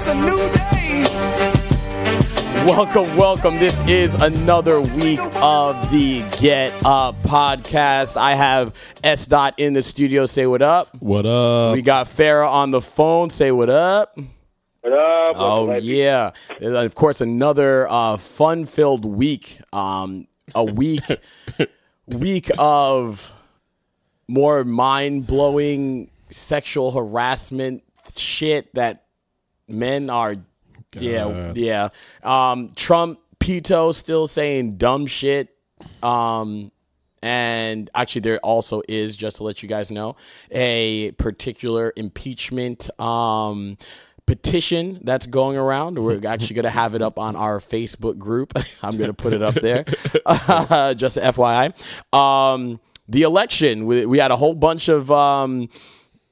It's a new day. Welcome, welcome. This is another week of the Get Up podcast. I have S. Dot in the studio. Say what up. What up? We got Farah on the phone. Say what up. What up? Oh yeah, And of course another uh, fun-filled week. Um, a week, week of more mind-blowing sexual harassment shit that men are. Yeah, God. yeah. Um, Trump, Pito still saying dumb shit. Um, and actually, there also is, just to let you guys know, a particular impeachment um, petition that's going around. We're actually going to have it up on our Facebook group. I'm going to put it up there, just FYI. Um, the election, we, we had a whole bunch of um,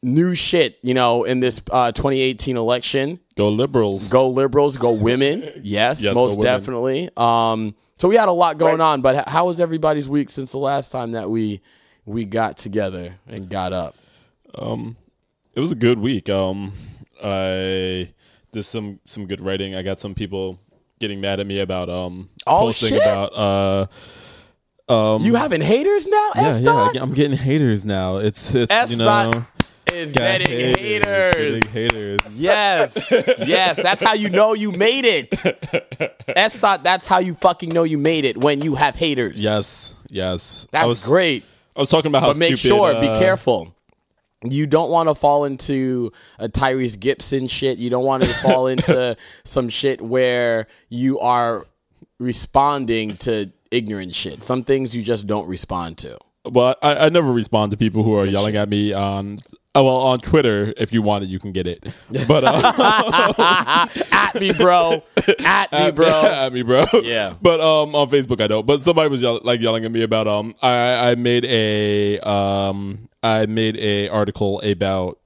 new shit, you know, in this uh, 2018 election. Go liberals. Go liberals, go women. Yes, Yes, most women. definitely. Um, so we had a lot going on, but how was everybody's week since the last time that we we got together and got up? Um, It was a good week. Um, I did some some good writing. I got some people getting mad at me about um Oh, posting shit. about uh Um, You having haters now? yeah S yeah. I'm getting haters now. It's it's S you know is got getting haters. getting haters. Yes, yes, that's how you know you made it. S thought that's how you fucking know you made it when you have haters. Yes yes. that's I was, great. I was talking about how But make stupid, sure, be uh, careful. You don't want to fall into a Tyrese Gibson shit. You don't want to fall into some shit where you are responding to ignorant shit. Some things you just don't respond to. Well, I, I never respond to people who are yelling at me on. Oh, well, on Twitter, if you want it, you can get it. But uh, At me, bro. At me, bro. at me, bro. Yeah. But um, on Facebook, I don't. But somebody was yell- like yelling at me about um, I I made a um, I made a article about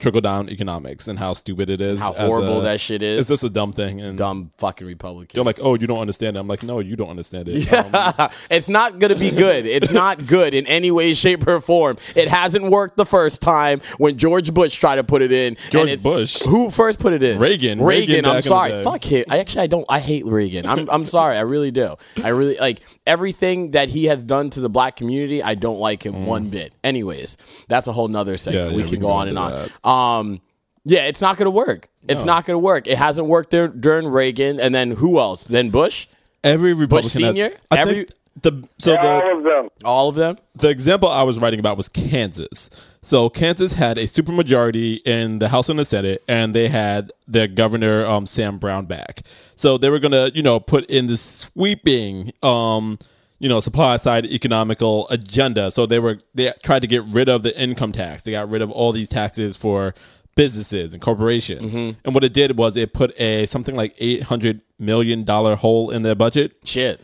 trickle down economics and how stupid it is. How horrible a- that shit is. It's just a dumb thing, and Dumb fucking Republicans. they're like, "Oh, you don't understand it." I'm like, "No, you don't understand it." Um, it's not going to be good. It's not good in any way, shape, or form. It hasn't worked the first time when George Bush tried to put it in. George Bush? Who first put it in? Reagan. Reagan. Reagan I'm sorry. Fuck him. I actually I don't. I hate Reagan. I'm I'm sorry. I really do. I really like everything that he has done to the black community. I don't like him one bit. Anyways, that's a whole nother segment. Mm. Yeah, we yeah, can we go on and on. Um. Yeah, it's not going to work. It's not going to work. It hasn't worked there during Reagan, and then who else? Then Bush. every Republican has- Senior? I Every- think the so the All of them. All of them. the example I was writing about was Kansas. So Kansas had a supermajority in the House and the Senate, and they had their governor um, Sam Brownback. So they were gonna, you know, put in this sweeping, um, you know, supply side economical agenda. So they were they tried to get rid of the income tax. They got rid of all these taxes for businesses and corporations. Mm-hmm. And what it did was it put a something like eight hundred million dollar hole in their budget Shit.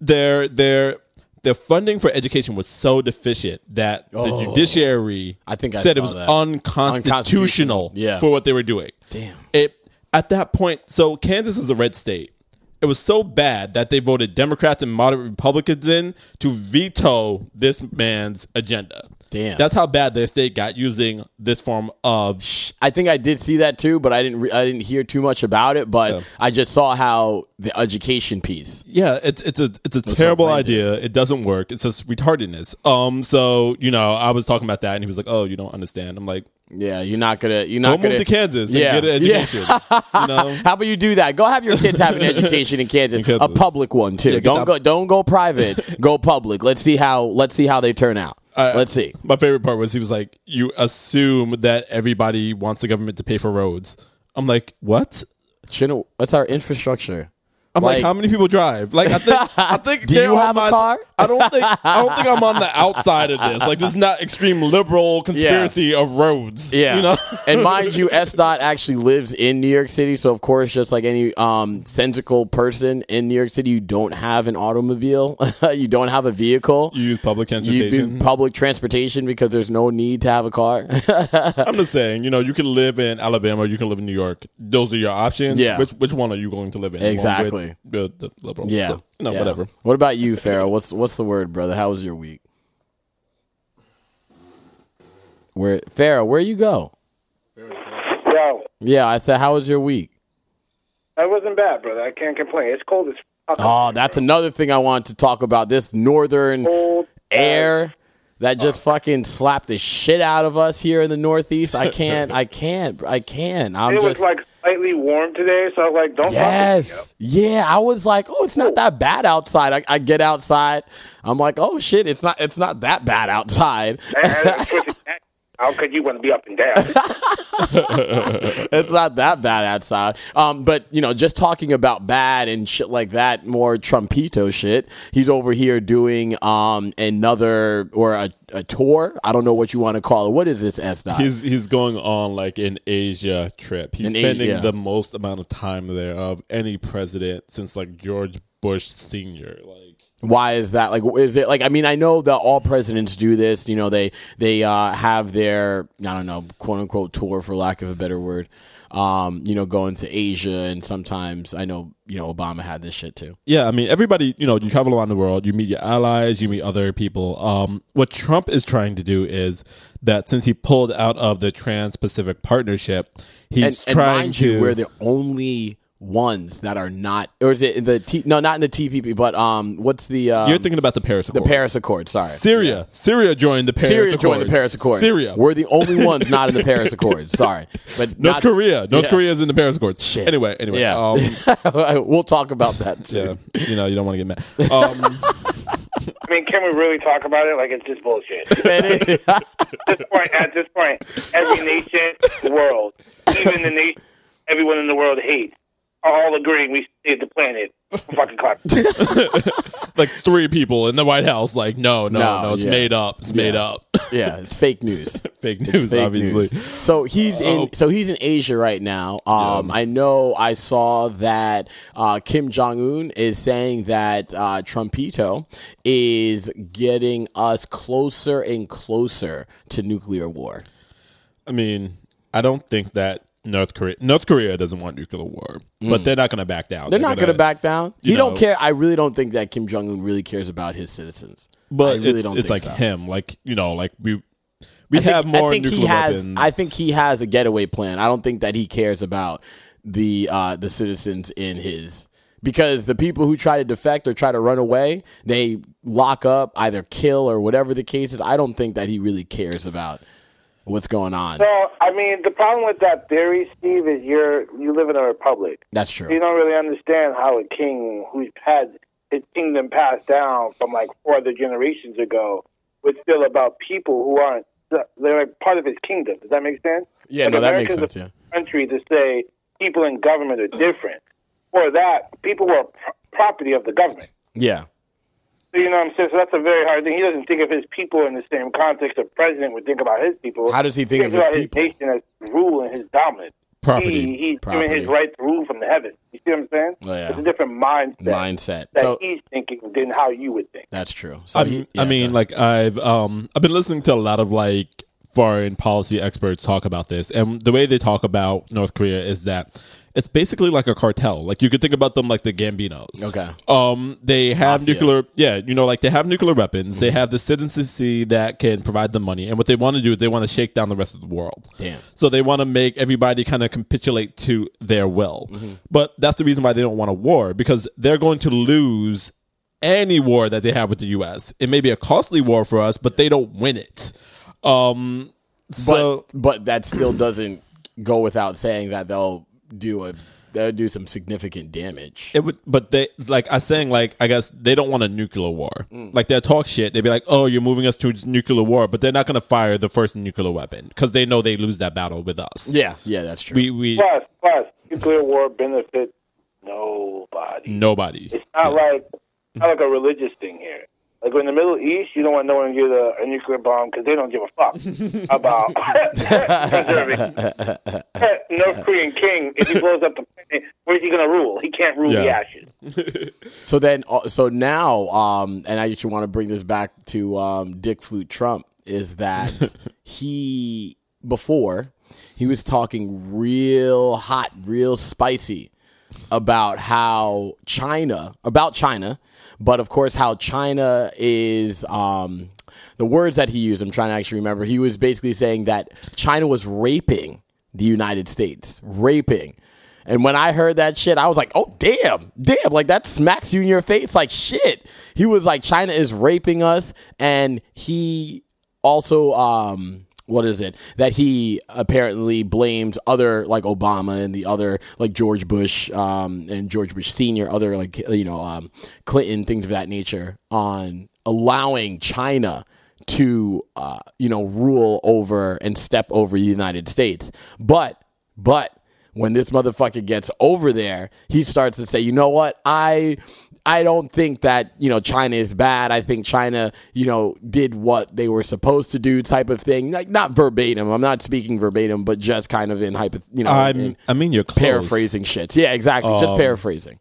their their their funding for education was so deficient that the oh. judiciary Oh. I think I said it was that. unconstitutional, Unconstitutional, yeah. for what they were doing. Damn. It at that point, so Kansas is a red state. It was so bad that they voted Democrats and moderate Republicans in to veto this man's agenda. Damn. That's how bad their state got using this form of I think I did see that too, but I didn't. Re- I didn't hear too much about it. But Yeah. I just saw how the education piece. Yeah, it's it's a it's a terrible idea. It doesn't work. It's just retardedness. Um, so you know, I was talking about that, and he was like, "Oh, you don't understand." I'm like, Yeah, you're not gonna. You're not move gonna move to Kansas and Yeah. get an Yeah. you know, How about you do that? Go have your kids have an education in Kansas, Kansas. a public one too. get don't that- go. Don't go private. go public. Let's see how. Let's see how they turn out. I- let's see. My favorite part was he was like, "You assume that everybody wants the government to pay for roads." I'm like, "What?" Shouldn't. What's our infrastructure? I'm like, Like- how many people drive? Like, I think, I think. Do you have a car? I don't think. I don't think I'm on the outside of this. Like, this is not extreme liberal conspiracy of roads. Yeah. you know. and mind you, S Dot actually lives in New York City, so of course, just like any um sensical person in New York City, you don't have an automobile, you don't have a vehicle. you use public You transportation. public transportation because there's no need to have a car. I'm just saying, you know, you can live in Alabama, you can live in New York. Those are your options. Yeah. Which which one are you going to live in? Exactly. With The, the liberal. yeah. So, you know, Yeah. whatever. What about you, Pharaoh? What's what's the word, brother? How was your week? Where Pharaoh, where you go? Yo, Yeah, I said, how was your week? That wasn't bad, brother. I can't complain. It's cold as fuck. Oh, that's another thing I want to talk about. This northern cold air that just fucking slapped the shit out of us here in the Northeast. I can't. I can't. I can't. I'm It just like slightly warm today, so I was like, don't Yes. Yeah, I was like, oh, it's not that bad outside. I, I get outside. I'm like, oh shit, it's not it's not that bad outside. fuck with you. And- and How could you want to be up and down? it's not that bad outside. Um, but you know, just talking about bad and shit like that, more Trumpito shit. He's over here doing um another or a, a tour. I don't know what you want to call it. What is this S dot? He's he's going on like an Asia trip. He's An Asia- spending yeah. the most amount of time there of any president since like George Bush Senior. Like Why is that? Like, is it like? I mean, I know that all presidents do this. You know, they they uh, have their I don't know, quote unquote tour for lack of a better word. Um, you know, going to Asia, and sometimes I know you know Obama had this shit too. Yeah, I mean, everybody, you know, you travel around the world, you meet your allies, you meet other people. Um, what Trump is trying to do is that since he pulled out of the Trans Pacific Partnership, he's and, and trying mind to. you, we're the only ones that are not, or is it in the T? No, not in the TPP, but um, what's the um, you're thinking about the Paris the Paris Accord? Sorry, Syria. Syria joined the Paris Syria Accords. joined the Paris Accord. Syria. we're the only ones not in the Paris Accords. Sorry, but North not- Korea. North Yeah. Korea is in the Paris Accords. Shit. Anyway, anyway. Yeah, Um, we'll talk about that yeah. You know, you don't want to get mad. Um, I mean, can we really talk about it? Like it's just bullshit. at this point, at this point, every nation, in the world, even the nation, everyone in the world hates, are all agreeing we saved the planet. Fucking clock. like three people in the White House, like, no, no, no, No, it's yeah. made up. It's made Yeah. up. yeah, it's fake news. Fake news, fake obviously. news. So he's Oh. in. So he's in Asia right now. Um, I know. I saw that uh, Kim Jong Un is saying that uh, Trumpito is getting us closer and closer to nuclear war. I mean, I don't think that North Korea North Korea doesn't want nuclear war, but they're not going to back down. Mm. They're not going to back down. you He don't care. I really don't think that Kim Jong Un really cares about his citizens. But I really it's, don't it's think like so. him, like you know, like we we I think- have more I think nuclear he has. weapons. I think he has a getaway plan. I don't think that he cares about the uh, the citizens in his because the people who try to defect or try to run away, they lock up, either kill or whatever the case is. I don't think that he really cares about what's going on. So, I mean, the problem with that theory, Steve, is you're you live in a republic. That's true. You don't really understand how a king who's had his kingdom passed down from like four other generations ago was still about people who aren't they're like part of his kingdom. Does that make sense? Yeah, no, that makes sense. a Yeah. Country to say people in government are different. For that, people were pro- property of the government. Yeah. So, you know what I'm saying? So that's a very hard thing. He doesn't think of his people in the same context a president would think about his people. How does he think of his about people? His nation as rule and his dominance. Property. He, he's Property. given his right to rule from the heavens. You see what I'm saying? Oh, yeah. It's a different mindset. Mindset. That So he's thinking than how you would think. that's true. So I he- mean, yeah, I mean, ahead. like I've um I've been listening to a lot of like foreign policy experts talk about this, and the way they talk about North Korea is that it's basically like a cartel. Like you could think about them like the Gambinos. Okay. Um, they have Mafia. nuclear. Yeah, you know, like they have nuclear weapons. They have the citizenry that can provide them money, and what they want to do is they want to shake down the rest of the world. Damn. So they want to make everybody kind of capitulate to their will. Mm-hmm. But that's the reason why they don't want a war because they're going to lose any war that they have with the U.S. It may be a costly war for us, but they don't win it. Um, but so but that still doesn't go without saying that they'll do a that would do some significant damage. it would, but they like I saying like I guess they don't want a nuclear war. Mm. Like they'll talk shit. They'd be like, "Oh, you're moving us to nuclear war," but they're not going to fire the first nuclear weapon because they know they lose that battle with us. yeah, yeah, that's true. We we Plus, plus, nuclear war benefits nobody. nobody. It's not like it's not like a religious thing here. Like in the Middle East, you don't want no one to get a, a nuclear bomb because they don't give a fuck about preserving. North Korean king, if he blows up the planet, where's he going to rule? He can't rule the Yeah. ashes. So then, uh, so now, um, and I actually want to bring this back to um, Dick Flute Trump is that he before he was talking real hot, real spicy about how China, about China, but of course how China is. Um, the words that he used, I'm trying to actually remember. He was basically saying that China was raping the United States, raping And when I heard that shit, I was like, oh, damn, damn. Like, that smacks you in your face. Like, shit. He was like, China is raping us. And he also, um, what is it that he apparently blamed other like Obama and the other like George Bush um, and George Bush Senior, other like you know um, Clinton, things of that nature, on allowing China to uh, you know rule over and step over the United States. But but when this motherfucker gets over there, he starts to say, you know what, I I don't think that, you know, China is bad. I think China, you know, did what they were supposed to do type of thing. Like not verbatim. I'm not speaking verbatim, but just kind of in hypo, you know, I'm, I mean, you're close. paraphrasing shit. Yeah, exactly. just um, paraphrasing.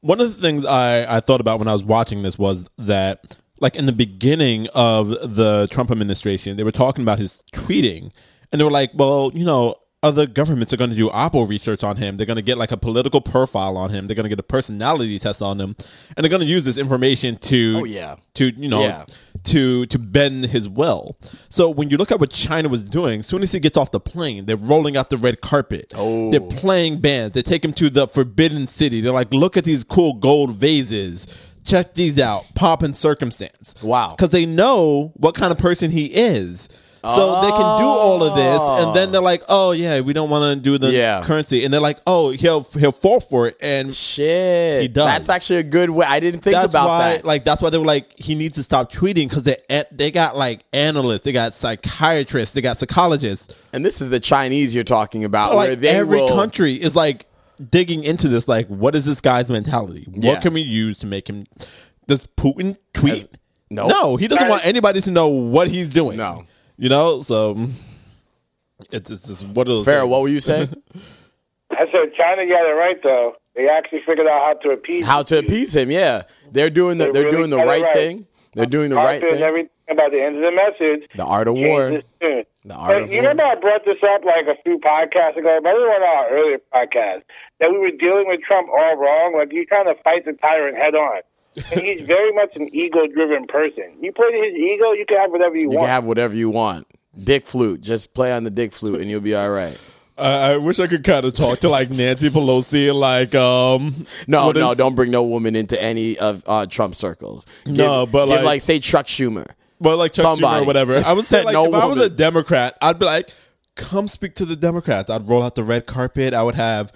One of the things I, I thought about when I was watching this was that, like, in the beginning of the Trump administration, they were talking about his tweeting, and they were like, well, you know, other governments are going to do oppo research on him. They're going to get like a political profile on him. They're going to get a personality test on him, and they're going to use this information to, Oh, yeah. to you know, Yeah. to to bend his will. So when you look at what China was doing, as soon as he gets off the plane, they're rolling out the red carpet. Oh. They're playing bands. They take him to the Forbidden City. They're like, look at these cool gold vases. Check these out. Pomp and circumstance. Wow. Because they know what kind of person he is. So they can do all of this, and then oh. they're like, "Oh yeah, we don't want to do the Yeah. currency," and they're like, "Oh, he'll he'll fall for it," and Shit. He does. That's actually a good way. I didn't think that's about why, that. like, that's why they were like, he needs to stop tweeting because they eh, they got like analysts, they got psychiatrists, they got psychologists, and this is the Chinese you're talking about. where like they every will, country is like digging into this. Like, what is this guy's mentality? Yeah. What can we use to make him? Does Putin tweet? As- no. no, he doesn't want anybody to know what he's doing. No. You know, so it's it's just what those. Farrah, what were you saying? I said China got it right though. They actually figured out how to appease. How to appease him? Yeah, they're doing the They they're really doing the right right. thing. They're doing the right Arthur and thing. everything about the end of the message. The art of war. The art But of you war. remember I brought this up like a few podcasts ago, maybe one of our earlier podcasts, that we were dealing with Trump all wrong. Like you're trying to fight the tyrant head on. And he's very much an ego driven person. You play to his ego, you can have whatever you, You want. You can have whatever you want. Dick flute. Just play on the dick flute, and you'll be all right. I, I wish I could kind of talk to like Nancy Pelosi and like um. No, no, is- don't bring no woman into any of uh, Trump circles. Give, No, but give, like- like say Chuck Schumer. But like Chuck Schumer or whatever. I would say like No if I was a. Democrat, I'd be like, come speak to the Democrats. I'd roll out the red carpet. I would have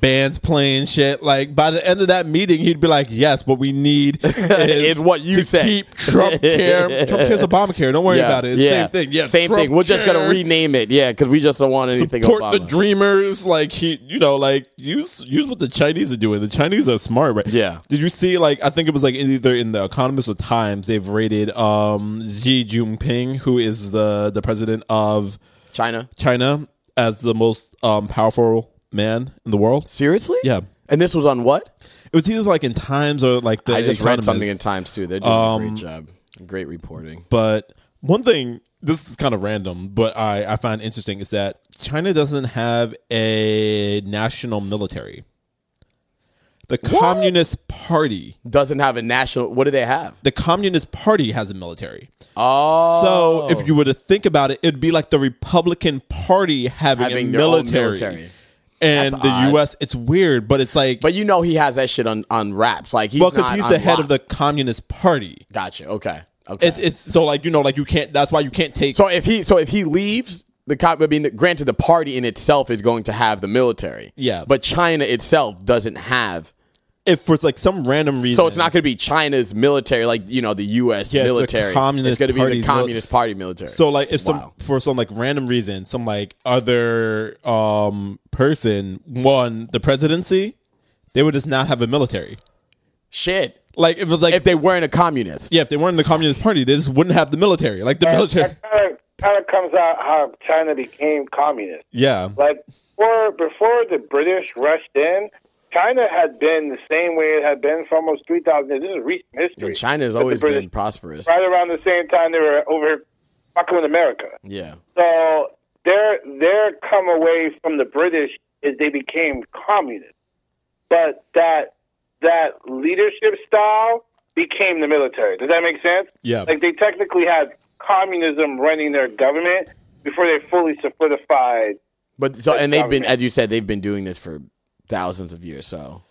bands playing shit. Like by the end of that meeting, he'd be like, "Yes, what we need is, what you to said. keep Trump care. Trump cares Obamacare. Don't worry about it. It's yeah. Same thing. Yeah, same Trump thing. We're just gonna rename it. Yeah, because we just don't want anything. Support the dreamers, like he, you know, like use use what the Chinese are doing. The Chinese are smart, right? Yeah. Did you see? Like, I think it was like either in the Economist or Times, they've rated um Xi Jinping, who is the the president of China. China, as the most um powerful man in the world. Seriously? Yeah. And this was on what? It was either like in Times or like the I just read Economist. something in Times too. They're doing Um, a great job. Great reporting. But one thing, this is kind of random, but I, I find interesting is that China doesn't have a national military. The Communist Party, Doesn't have a national. What do they have? the Communist Party has a military. Oh, So if you were to think about it, it'd be like the Republican Party having, Having a their own military. military. And That's the odd. U.S., it's weird, but it's like, but you know he has that shit on on wraps. Like he's well, because he's the head of the Communist Party. Gotcha. Okay. Okay. It, it's so like you know, like you can't. That's why you can't take. so if he so if he leaves the cop, I mean, granted, the party in itself is going to have the military. Yeah. But China itself doesn't have. If for like some random reason, So it's not going to be China's military, like you know the U.S. Yeah, it's the military. Communist going to be Party's the mil- Communist Party military. So like if some for some like random reason, some like other um person won the presidency, they would just not have a military. shit. Like if it was like If they weren't a communist, yeah, if they weren't in the Communist Party, they just wouldn't have the military. Like the military. That kind of, kind of comes out how China became communist. Yeah. Like before, before the British rushed in, China had been the same way it had been for almost three thousand years. This is recent history. China's But the always British- been prosperous. right around the same time they were over fucking America. Yeah. So their their come away from the British is they became communist, but that that leadership style became the military. Does that make sense? Yeah. Like they technically had communism running their government before they fully solidified. But so and they've been, as you said, they've been doing this for thousands of years. So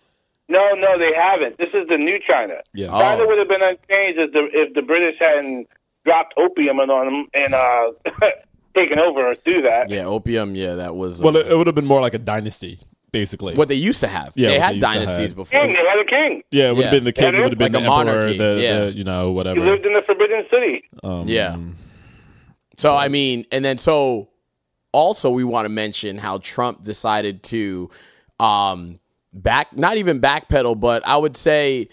No, no, they haven't. This is the new China. Yeah. China Oh. would have been unchanged if the if the British hadn't dropped opium on them and uh, taken over or through that. yeah, opium. Yeah, that was uh, Well, it, it would have been more like a dynasty, basically. what they used to have. Yeah, they had they dynasties before. King, they had a king. yeah, it would have Yeah. been the king. It would have been Like the a emperor. monarchy, The, yeah. the you know He whatever. lived in the Forbidden City. Yeah. So I mean, and then so also we want to mention how Trump decided to um back not even backpedal, but I would say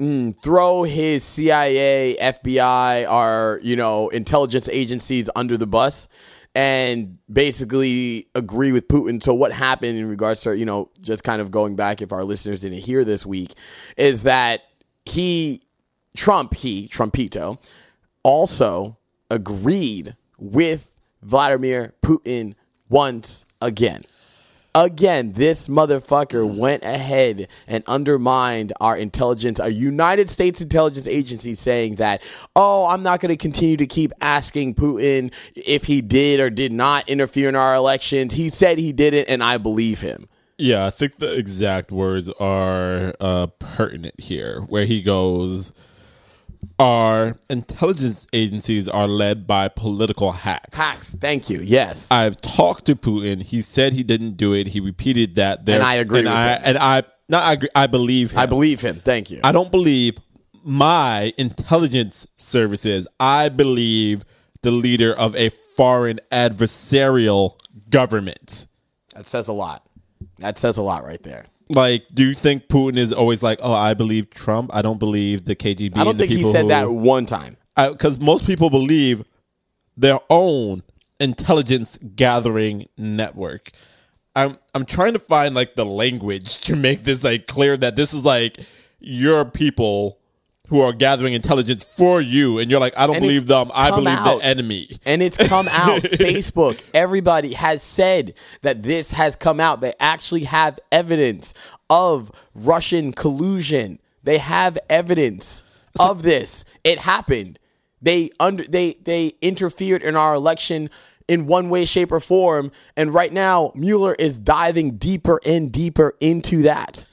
mm, throw his CIA, FBI, our you know intelligence agencies under the bus and basically agree with Putin. So what happened in regards to you know just kind of going back if our listeners didn't hear this week is that he Trump he Trumpito also agreed with Vladimir Putin once again. Again, this motherfucker went ahead and undermined our intelligence, a United States intelligence agency saying that, oh, I'm not going to continue to keep asking Putin if he did or did not interfere in our elections. He said he didn't, and I believe him. Yeah, I think the exact words are uh, pertinent here, where he goes, Our intelligence agencies are led by political hacks. Hacks, thank you. Yes. I've talked to Putin. He said he didn't do it. He repeated that. There, And I agree And with I, him. and I, not I agree. I believe him. I believe him. Thank you. I don't believe my intelligence services. I believe the leader of a foreign adversarial government. That says a lot. That says a lot right there. Like, do you think Putin is always like, "Oh, I believe Trump. I don't believe the KGB." I don't think he said who- that one time. because most people believe their own intelligence gathering network. I'm I'm trying to find like the language to make this like clear that this is like your people who are gathering intelligence for you, and you're like, I don't And believe them. I believe out. the enemy. And it's come out. Facebook, everybody has said that this has come out. They actually have evidence of Russian collusion. They have evidence of this. It happened. They under they they interfered in our election in one way, shape, or form. And right now, Mueller is diving deeper and deeper into that.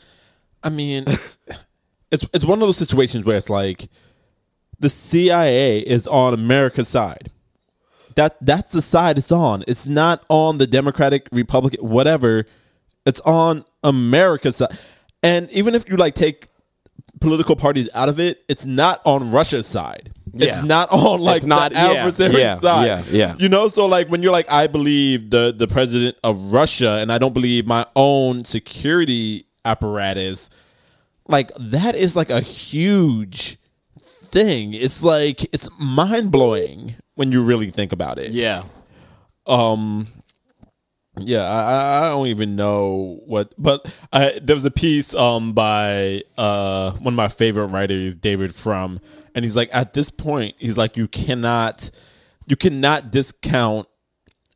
I mean, it's it's one of those situations where it's like the CIA is on America's side. That that's the side it's on. It's not on the Democratic, Republican, whatever. It's on America's side. And even if you like take political parties out of it, it's not on Russia's side. Yeah. It's not on like It's not- the yeah, adversary yeah, side. yeah, yeah. You know, so like when you're like, I believe the the president of Russia, and I don't believe my own security apparatus. Like that is like a huge thing. It's like it's mind blowing when you really think about it. Yeah. Um. Yeah, I, I- don't even know what, but I, there was a piece um by uh one of my favorite writers, David Frum, and he's like, at this point, he's like, you cannot, you cannot discount.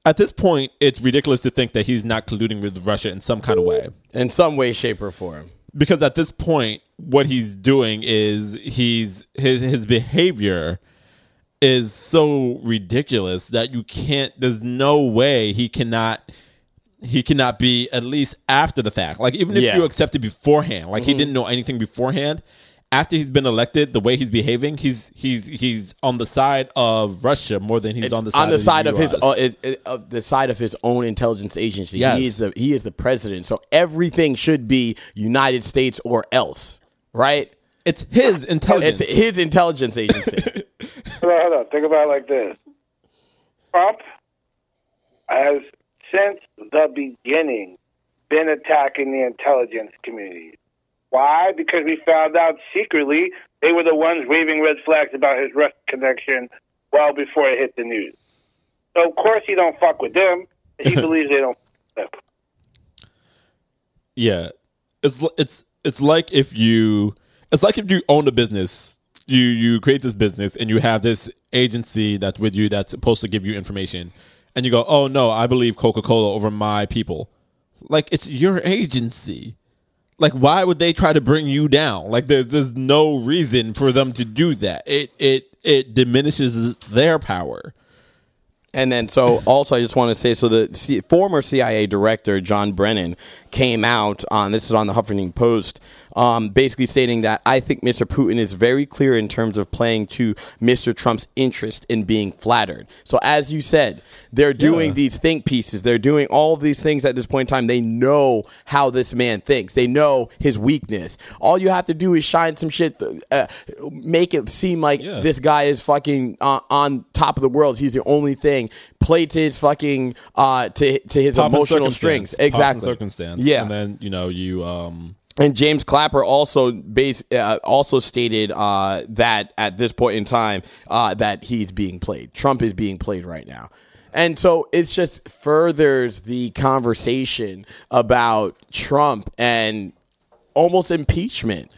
At this point, it's ridiculous to think that he's not colluding with Russia in some kind of way, In some way, shape, or form. Because at this point, what he's doing is he's his his behavior is so ridiculous that you can't. There's no way he cannot he cannot be at least after the fact. Like even if Yeah. you accept it beforehand, like he mm-hmm. didn't know anything beforehand. After he's been elected, the way he's behaving, he's he's he's on the side of Russia more than he's on the side on the of, side the of his uh, is, is, of the side of his own intelligence agency. Yes. He is the he is the president. So everything should be United States or else, right? it's his intelligence. It's his intelligence agency. Hold on, hold on. Think about it like this. Trump has since the beginning been attacking the intelligence community. Why? Because we found out secretly they were the ones waving red flags about his Russian connection well before it hit the news. So of course he don't fuck with them. He believes they don't fuck with him. Yeah, it's it's it's like if you it's like if you own a business, you you create this business and you have this agency that's with you that's supposed to give you information, and you go, oh no, I believe Coca Cola over my people. Like it's your agency. Like why would they try to bring you down? Like there's there's no reason for them to do that. It it it diminishes their power. And then, so also, I just want to say, so the C- former CIA director John Brennan came out on this is on the Huffington Post, um, basically stating that I think Mr. Putin is very clear in terms of playing to Mr. Trump's interest in being flattered. So, as you said, they're doing Yeah. these think pieces, they're doing all of these things at this point in time. They know how this man thinks, they know his weakness. All you have to do is shine some shit, th- uh, make it seem like Yeah. this guy is fucking uh, on top of the world. He's the only thing. Play to his fucking uh, to to his Pop emotional strings. Exactly. circumstance. Yeah. and then you know you um And James Clapper also base uh, also stated uh, that at this point in time uh, that he's being played. Trump is being played right now. And so it's just furthers the conversation about Trump and almost impeachment.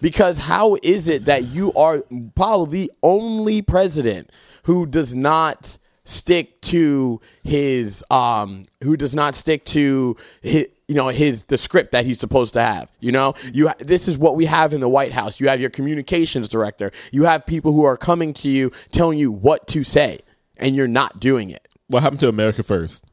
Because how is it that you are probably the only president who does not stick to his um who does not stick to his you know his the script that he's supposed to have you know you ha- this is what we have in the white house you have your communications director you have people who are coming to you telling you what to say and you're not doing it what happened to America First?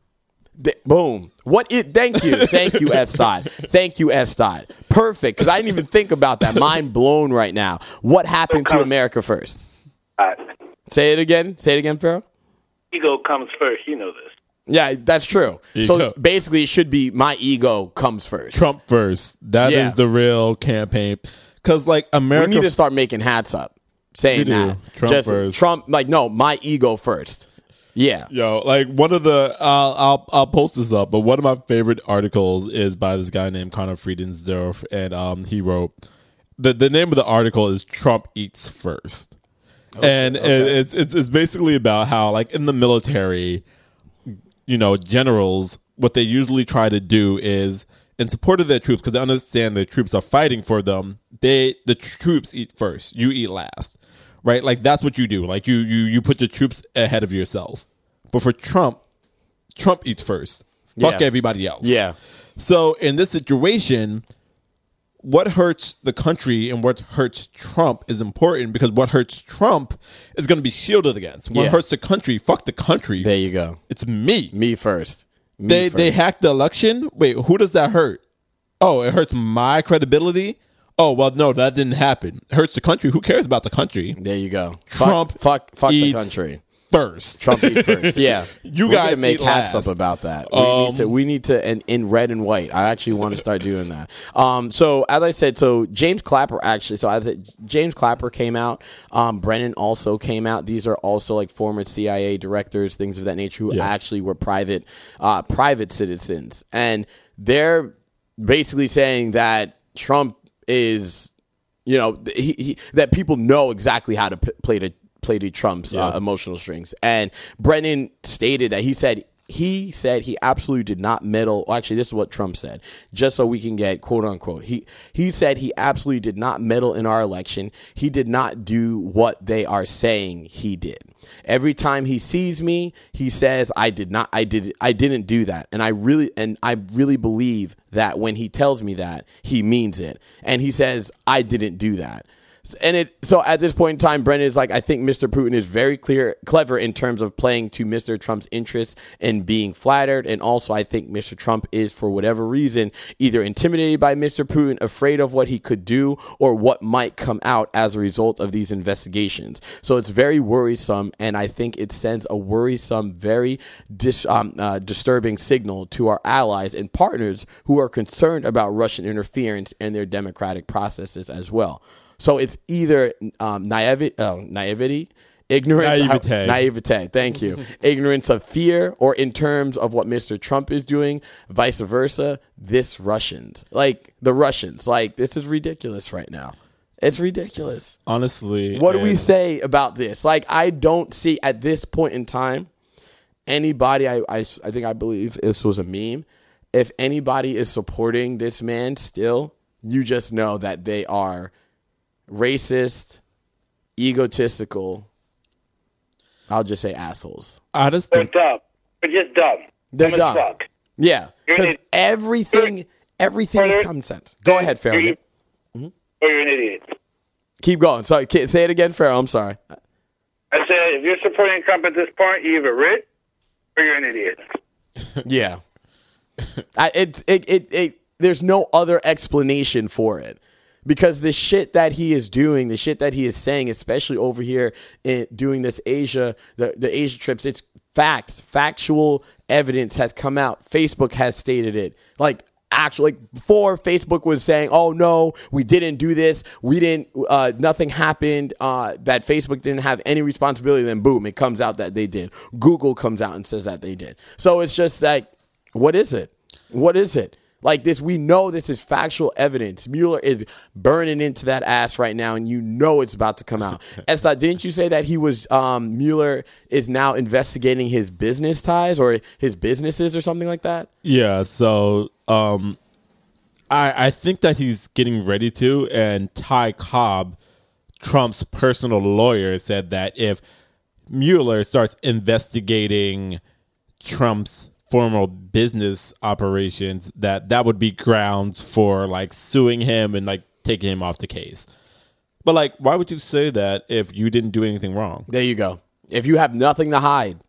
Th- boom. What it? Thank you, thank you, S. Dot. Thank you, S. Dot. Perfect. Because I didn't even think about that. Mind blown right now. What happened to America first? Uh, Say it again. Say it again, Pharaoh. ego comes first. You know this. Yeah, that's true. So basically, it should be my ego comes first. Trump first. That is Yeah. the real campaign. Because like America, We need to start making hats up saying We do. that. Trump Just first. Trump, like no, my ego first. Yeah. Yo, like one of the I'll, I'll I'll post this up, but one of my favorite articles is by this guy named Conor Friedersdorf, and um he wrote the the name of the article is Trump eats first, and it, it's, it's it's basically about how like in the military, you know, generals what they usually try to do is in support of their troops because they understand their troops are fighting for them. They the troops eat first, you eat last, right? Like that's what you do. Like you you you put your troops ahead of yourself. But for Trump, Trump eats first. Fuck Yeah. everybody else. Yeah. So in this situation, what hurts the country and what hurts Trump is important because what hurts Trump is going to be shielded against. What Yeah. hurts the country, fuck the country. There you go. it's me. Me first. Me They first. they hacked the election. Wait, who does that hurt? Oh, it hurts my credibility. Oh well, no, that didn't happen. It hurts the country. Who cares about the country? There you go. Trump Fuck. Fuck, fuck the country. First, Trump eat first. Yeah, You guys gonna make hats last. up about that. We Um, need to. We need to. And in red and white. I actually want to start doing that. Um. So as I said, so James Clapper actually. So as James Clapper came out. Um. Brennan also came out. These are also like former CIA directors, things of that nature, who Yeah. actually were private, uh, private citizens, and they're basically saying that Trump is you know he, he, that people know exactly how to p- play to play to Trump's uh, emotional strings. And Brennan stated that he said he said he absolutely did not meddle. Actually, this is what Trump said, just so we can get quote unquote. He he said he absolutely did not meddle in our election. He did not do what they are saying he did. Every time he sees me, he says, "I did not. I did. I didn't do that." And I really and I really believe that when he tells me that, he means it. And he says, "I didn't do that." And it so at this point in time, Brennan is like, I think Mr. Putin is very clear, clever in terms of playing to Mr. Trump's interests and being flattered. And also, I think Mr. Trump is, for whatever reason, either intimidated by Mr. Putin, afraid of what he could do, or what might come out as a result of these investigations. So it's very worrisome, and I think it sends a worrisome, very dis, um, uh, disturbing signal to our allies and partners who are concerned about Russian interference in their democratic processes as well. So it's either um, naivety, uh, naivety, ignorance, Naivete. naivete. Thank you, ignorance of fear, or in terms of what Mr. Trump is doing, vice versa. This Russians, like the Russians, like this is ridiculous right now. It's ridiculous. honestly, What do we say about this? Like, I don't see at this point in time anybody. I, I, I think I believe this was a meme. If anybody is supporting this man still, you just know that they are racist, egotistical. I'll just say assholes. I just They're think dumb. They're just dumb. They're dumb. as dumb. fuck. Yeah, You're because everything, everything is You're- common sense. Go ahead, Farrell. You're- mm-hmm. Or you're an idiot. Keep going. Sorry, say it again, Farrell. I'm sorry. I said, if you're supporting Trump at this point, you're either rich or you're an idiot. Yeah. I, it, it, it, it, there's no other explanation for it. Because the shit that he is doing, the shit that he is saying, especially over here in doing this Asia, the, the Asia trips, it's facts, factual evidence has come out. Facebook has stated it. Like, actually, like before Facebook was saying, oh no, we didn't do this, we didn't, uh, nothing happened, uh, that Facebook didn't have any responsibility, then boom, it comes out that they did. Google comes out and says that they did. So it's just like, what is it? What is it? Like this, we know this is factual evidence. Mueller is burning into that ass right now, and you know it's about to come out. Esta, didn't you say that he was um, Mueller is now investigating his business ties or his businesses or something like that? Yeah, so um, I I think that he's getting ready to, and Ty Cobb, Trump's personal lawyer, said that if Mueller starts investigating Trump's formal business operations, that that would be grounds for like suing him and like taking him off the case. But like, why would you say that if you didn't do anything wrong? There you go. If you have nothing to hide,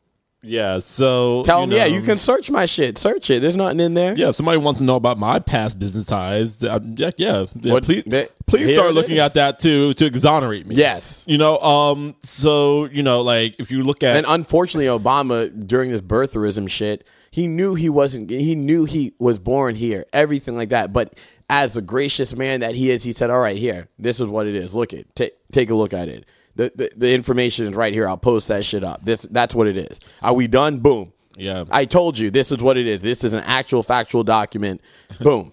Yeah, so tell him, know, yeah, you can search my shit. Search it. There's nothing in there. Yeah, if somebody wants to know about my past business ties, uh, yeah, yeah, What- please, th- please start looking is. at that to to exonerate me. Yes. you know, um, so you know, like if you look at And unfortunately, Obama during this birtherism shit, he knew he wasn't. He knew he was born here, everything like that. But as a gracious man that he is, he said, "All right, here, this is what it is. Look it, take take a look at it. The, the the information is right here. I'll post that shit up. This that's what it is. Are we done? Boom. Yeah. I told you this is what it is. This is an actual factual document. Boom.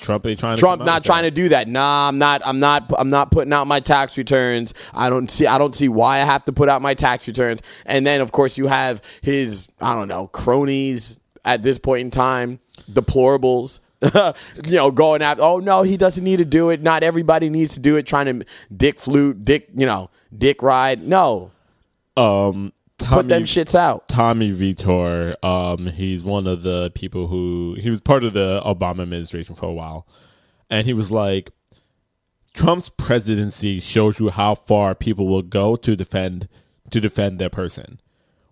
Trump ain't trying to Trump not trying that. to do that. Nah, I'm not. I'm not. I'm not putting out my tax returns. I don't see. I don't see why I have to put out my tax returns. And then, of course, you have his. I don't know cronies at this point in time, deplorables. you know, going after. Oh no, he doesn't need to do it. Not everybody needs to do it. Trying to dick flute, dick. You know, dick ride. No, um put Tommy, them shits out. Tommy Vitor, um, he's one of the people who he was part of the Obama administration for a while, and he was like, Trump's presidency shows you how far people will go to defend to defend their person.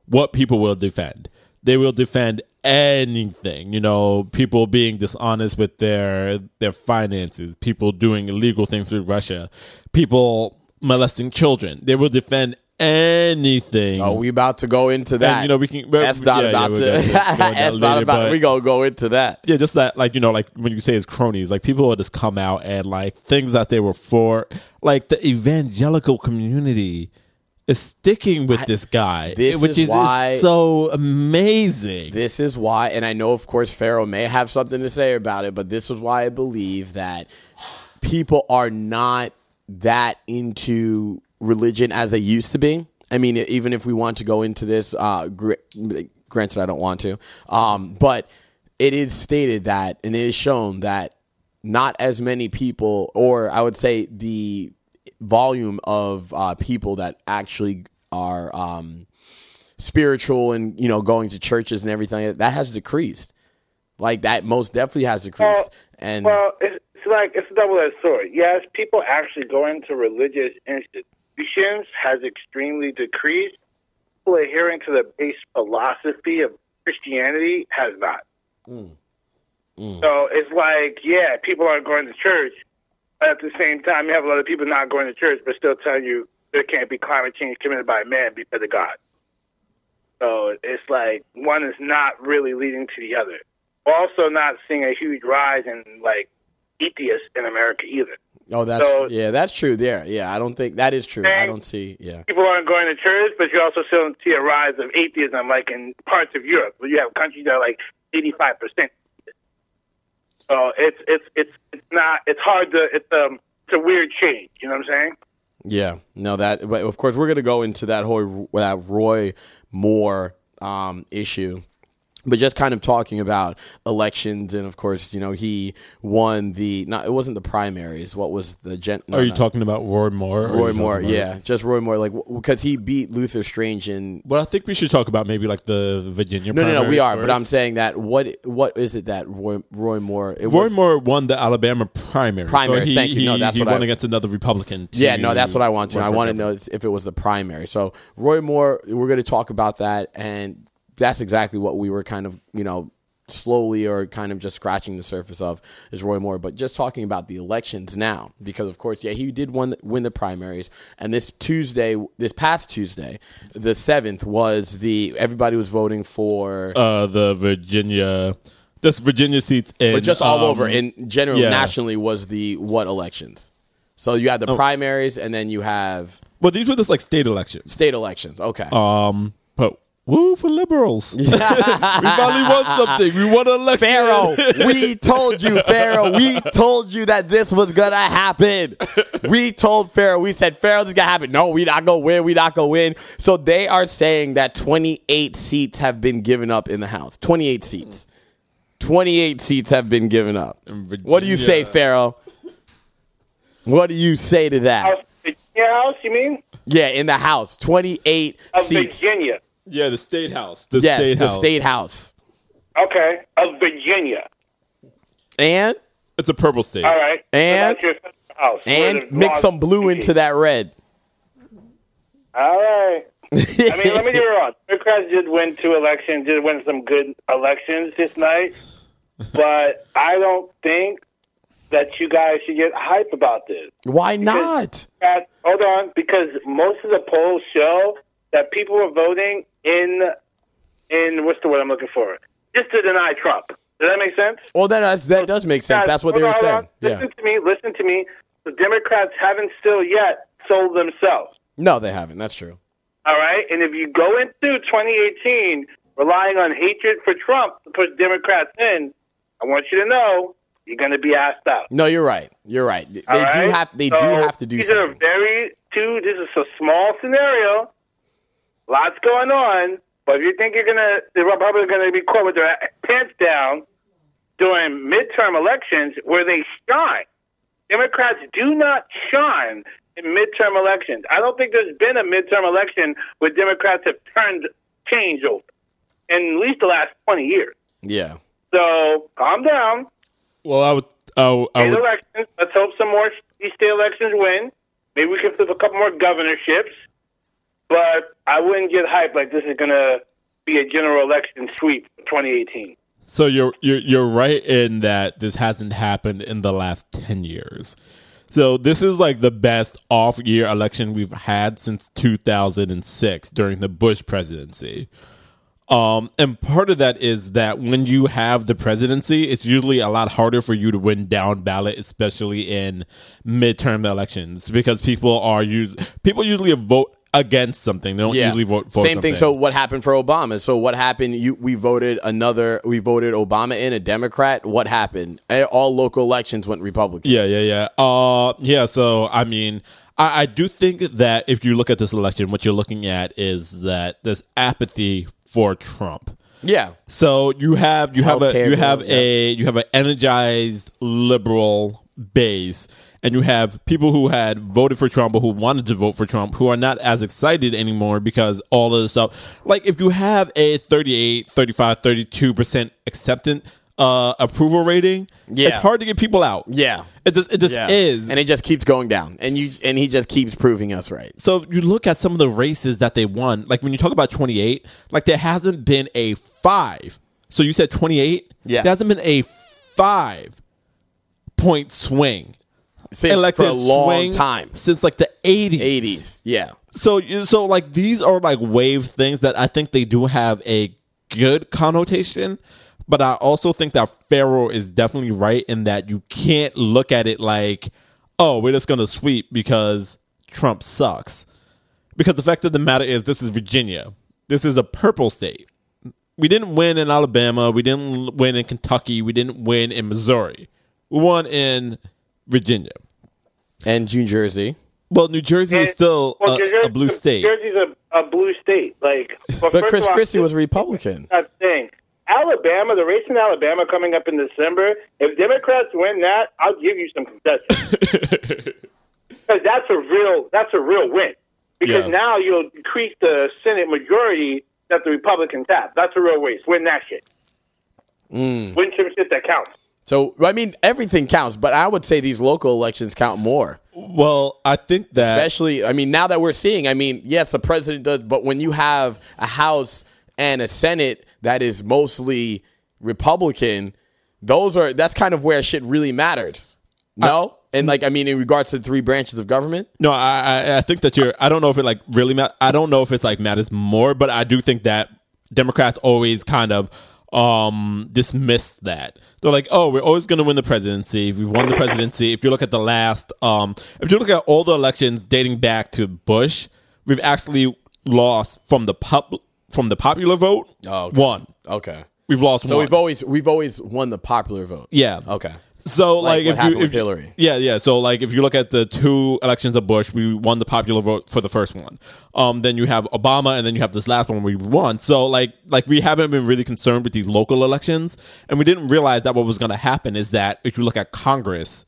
What people will defend, they will defend anything. You know, people being dishonest with their their finances, people doing illegal things with Russia, people molesting children. They will defend anything. Oh, we about to go into that. you know, we can- That's not yeah, about yeah, to. we're gonna go into that That's not about. We gonna go into that. yeah, just that, like you know, like when you say it's cronies, like people will just come out and like things that they were for, like the evangelical community is sticking with this guy, this which is is, why- so amazing. This is why, and I know, of course, Pharaoh may have something to say about it, but this is why I believe that people are not that into religion as they used to be. I mean, even if we want to go into this, uh, gr- granted, I don't want to, um, but it is stated that, and it is shown that not as many people, or I would say the volume of uh, people that actually are um, spiritual and you know going to churches and everything that has decreased. Like that most definitely has decreased. Well, and Well, it's, it's like it's a double-edged sword. Yes, people actually going to religious institutions has extremely decreased. People adhering to the base philosophy of Christianity has not. Mm. Mm. So it's like, yeah, people aren't going to church. But at the same time, you have a lot of people not going to church, but still telling you there can't be climate change committed by man because of God. So it's like one is not really leading to the other. Also not seeing a huge rise in like atheists in America either. Oh, that's so- yeah, that's true. There, yeah, I don't think that is true. I don't see. Yeah, People aren't going to church, but you also still see a rise of atheism, like in parts of Europe, where you have countries that are like eighty-five percent. So it's it's it's it's not it's hard to it's um it's a weird change. You know what I'm saying? yeah. No, that. But of course, we're gonna go into that whole that Roy Moore um, issue. But just kind of talking about elections, and of course, you know, he won the. Not it wasn't the primaries. What was the gen? no, Are you no. talking about Roy Moore? Roy Moore? Yeah, just Roy Moore. Like because he beat Luther Strange in Well, I think we should talk about maybe like the Virginia. No, no, no. We are, but I'm saying that what what is it that Roy, Roy Moore? It Roy was, Moore won the Alabama primary. Primaries, So he, thank you. No, that's he what won I- against another Republican. Yeah, no, that's what I want to. I want to know if it was the primary. So Roy Moore, we're going to talk about that, and that's exactly what we were kind of you know slowly or kind of just scratching the surface of is Roy Moore. But just talking about the elections now, because of course, yeah, he did win win the primaries, and this Tuesday, this past Tuesday, the seventh was the everybody was voting for. Uh, the Virginia, this Virginia seats, in, but just all um, over in general yeah. nationally was the what elections so you have the Oh. primaries and then you have Well, these were just like state elections. state elections okay Um, but woo for liberals. we finally won something. We won an election. Pharaoh, we told you, Pharaoh, we told you that this was gonna happen. We told Pharaoh, we said, Pharaoh, this is gonna happen. No, we not gonna win, we not gonna win. So they are saying that 28 seats have been given up in the House. 28 seats. 28 seats have been given up. In What do you say, Pharaoh? What do you say to that? House, Virginia House, you mean? Yeah, in the House, 28 Of seats. Virginia. Yeah, the state house. The Yes, state the house. state house. Okay. Of Virginia. And It's a purple state. All right. And- house. and mix laws- some blue into that red. All right. I mean, let me get it wrong. Democrats did win two elections, did win some good elections this night, but I don't think that you guys should get hype about this. Why not? Democrats- Hold on, because most of the polls show that people were voting in in what's the word I'm looking for? Just to deny Trump. Does that make sense? Well, that's, that does make sense. That's what they were saying. on. Yeah. Listen to me. Listen to me. The Democrats haven't still yet sold themselves. No, they haven't. That's true. All right. And if you go into 2018 relying on hatred for Trump to put Democrats in, I want you to know you're going to be asked out. No, you're right. You're right. They All do have. They So do have to do These are very two. This is a small scenario. Lots going on. But if you think you're gonna, the Republicans are gonna be caught with their pants down during midterm elections, where they shine. Democrats do not shine in midterm elections. I don't think there's been a midterm election where Democrats have turned change over in at least the last 20 years. Yeah. So calm down. Well, I would. I would, I would elections. Let's hope some more these state elections win. Maybe we can flip a couple more governorships. But I wouldn't get hyped like this is going to be a general election sweep for 2018. So you're you're you're right in that this hasn't happened in the last ten years. So this is like the best off year election we've had since 2006 during the Bush presidency. Um, and part of that is that when you have the presidency, it's usually a lot harder for you to win down ballot, especially in midterm elections, because people are us- people usually vote against something. They don't usually vote for something. Same something. thing. So what happened for Obama? So what happened? You we voted another. We voted Obama in a Democrat. What happened? Eh, All local elections went Republican. Yeah, yeah, yeah. Uh, yeah. So, I mean, I, I do think that if you look at this election, what you're looking at is that there's apathy for Trump. Yeah. So you have you have a you have bill, a you have an energized liberal base, and you have people who had voted for Trump or who wanted to vote for Trump who are not as excited anymore because all of the stuff. Like if you have a 38, 35, 32 percent acceptance uh, approval rating, Yeah. it's hard to get people out. Yeah. It just it just Yeah. is. and it just keeps going down. And you and he just keeps proving us right. so if you look at some of the races that they won, like when you talk about 28, like there hasn't been a five. So you said 28? Yeah. There hasn't been a five point swing. Since like for a long time. Since like the 80s. 80s. Yeah. So you- so like these are like wave things that I think they do have a good connotation, but I also think that Pharaoh is definitely right in that you can't look at it like, oh, we're just gonna sweep because Trump sucks. Because the fact of the matter is, this is Virginia. This is a purple state. We didn't win in Alabama. We didn't win in Kentucky. We didn't win in Missouri. We won in Virginia. And New Jersey. Well, New Jersey is still well, a, Jersey- a blue state. New Jersey's a, a blue state. Like, well, But first Chris all, Christie was a Republican. Not saying Alabama, the race in Alabama coming up in December. If Democrats win that, I'll give you some concessions because that's a real that's a real win. Because Yeah. now you'll increase the Senate majority that the Republicans have. That's a real race. Win that shit. Mm. Win some shit that counts. So I mean, everything counts, but I would say these local elections count more. Well, I think that Especially, I mean, now that we're seeing, I mean, yes, the president does, but when you have a House and a Senate that is mostly Republican, those are that's kind of where shit really matters. No, and like I mean, in regards to the three branches of government, No, I, I I think that you're. I don't know if it like really. Ma- I don't know if it's like matters more, but I do think that Democrats always kind of um dismiss that. They're like, oh, we're always going to win the presidency. We've won the presidency. If you look at the last, um, if you look at all the elections dating back to Bush, we've actually lost from the pub from the popular vote. Oh, okay. One, okay. we've lost So one. we've always we've always won the popular vote. Yeah. Okay. So Like like, what if you if Hillary. yeah, yeah. So like if you look at the two elections of Bush, we won the popular vote for the first one. Um, then you have Obama, and then you have this last one we won. So like like we haven't been really concerned with these local elections, and we didn't realize that what was going to happen is that if you look at Congress.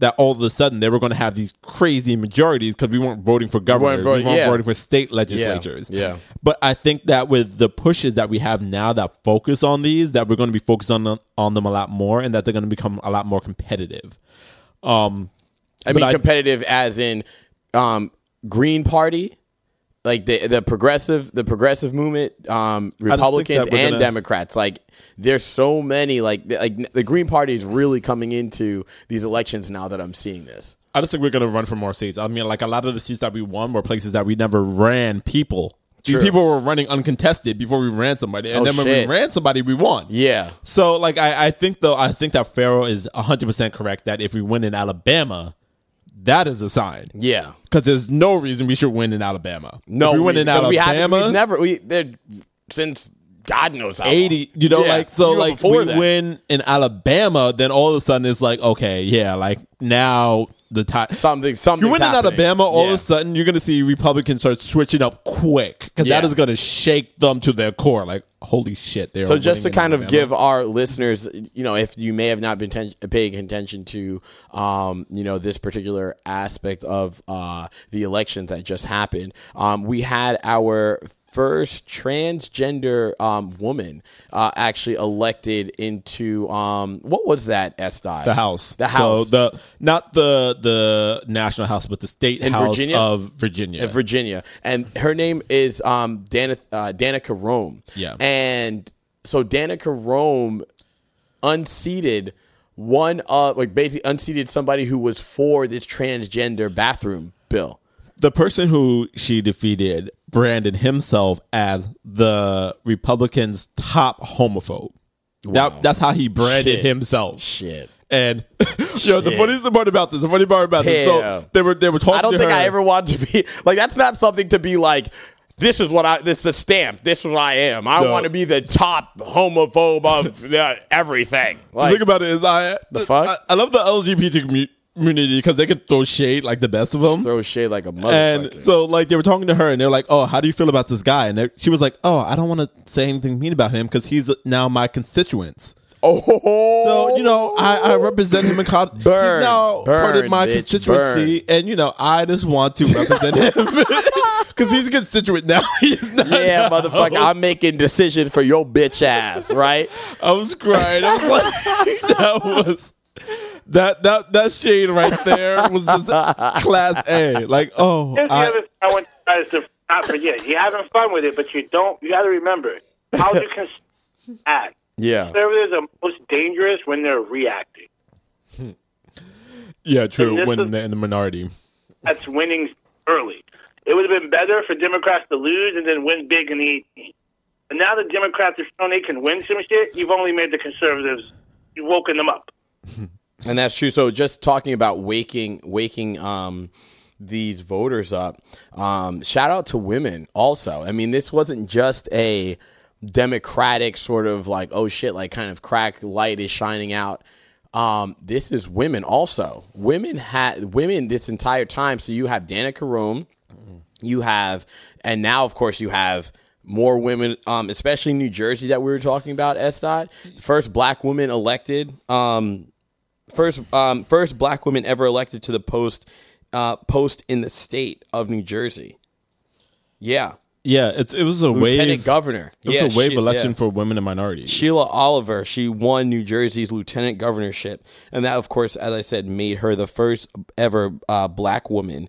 That all of a sudden they were going to have these crazy majorities because we weren't voting for governors, voting- we weren't yeah. voting for state legislatures. yeah. But I think that with the pushes that we have now that focus on these, that we're going to be focused on them, on them a lot more, and that they're going to become a lot more competitive. Um, I mean, I- competitive as in um, Green Party, like the the progressive the progressive movement, um, Republicans and gonna- Democrats. Like, there's so many. Like, the- like the Green Party is really coming into these elections now that I'm seeing this. I just think we're going to run for more seats. I mean, like a lot of the seats that we won were places that we never ran people. These True. people were running uncontested before we ran somebody, and Oh, then when shit. we ran somebody, we won. Yeah, So, like, I, I think though, I think that Farrell is hundred percent correct that if we win in Alabama, that is a sign. yeah. Because there's no reason we should win in Alabama. No, if we win in because we Alabama, we've never we since God knows how long. 80 you know Yeah, like so like we that. win in alabama then all of a sudden it's like okay yeah like now the time something something. you win in alabama all of a sudden you're gonna see republicans start switching up quick because Yeah. that is gonna shake them to their core like holy shit they're So just to kind of give our listeners, you know, if you may have not been ten- paying attention to, um, you know, this particular aspect of uh, the elections that just happened, um, we had our first transgender um, woman uh, actually elected into um, what was that? Estai the house the house, so the not the the national house but the state In house Virginia? of virginia in Virginia, and her name is um, Dana, uh, Danica Roem. Yeah. and so Danica Roem unseated one of like basically unseated somebody who was for this transgender bathroom bill. The person who she defeated branded himself as the Republicans' top homophobe. That, that's how he branded Shit. himself. Shit. And yo, the funniest part about this, the funny part about this, Yeah. so they were they were talking. I don't think her. I ever want to be like that's not something to be like. This is what I. This is a stamp. This is what I am. I No. want to be the top homophobe of uh, everything. The Like, thing about it is, I The fuck? I, I love the LGBT commu- community because they can throw shade like the best of them. throw shade like a And so, like, they were talking to her, and they're like, "Oh, how do you feel about this guy?" And they- she was like, "Oh, I don't want to say anything mean about him because he's now my constituents." oh, So you know, I, I represent him in con- Burn. He's now part of my bitch, constituency, and you know, I just want to represent him because he's a constituent now. He's not Yeah, motherfucker, I'm making decisions for your bitch ass, right? I was crying. I was like, that was that that that shade right there was just class A. Like, oh, Here's the I, other thing I want you guys to not forget. You're having fun with it, but you don't. You got to remember how you can act. Yeah. Conservatives are most dangerous when they're reacting. yeah, true. And When is- in the minority, That's winning early. It would have been better for Democrats to lose and then win big in the 18th. But now that Democrats have shown they can win some shit, you've only made the conservatives, you've woken them up. And that's true. So just talking about waking waking um these voters up. Um shout out to women also. I mean, this wasn't just a democratic sort of like oh shit like kind of crack light is shining out. Um this is women also. Women had women this entire time. So you have Danica Roem, you have and now of course you have more women um especially New Jersey that we were talking about Estad. First black woman elected um first um, first black woman ever elected to the post uh, post in the state of New Jersey. Yeah, yeah, it's it was a lieutenant wave. governor. It was yeah, a wave she- election yeah. for women and minorities. Sheila Oliver. She won New Jersey's lieutenant governorship, and that, of course, as I said, made her the first ever uh, black woman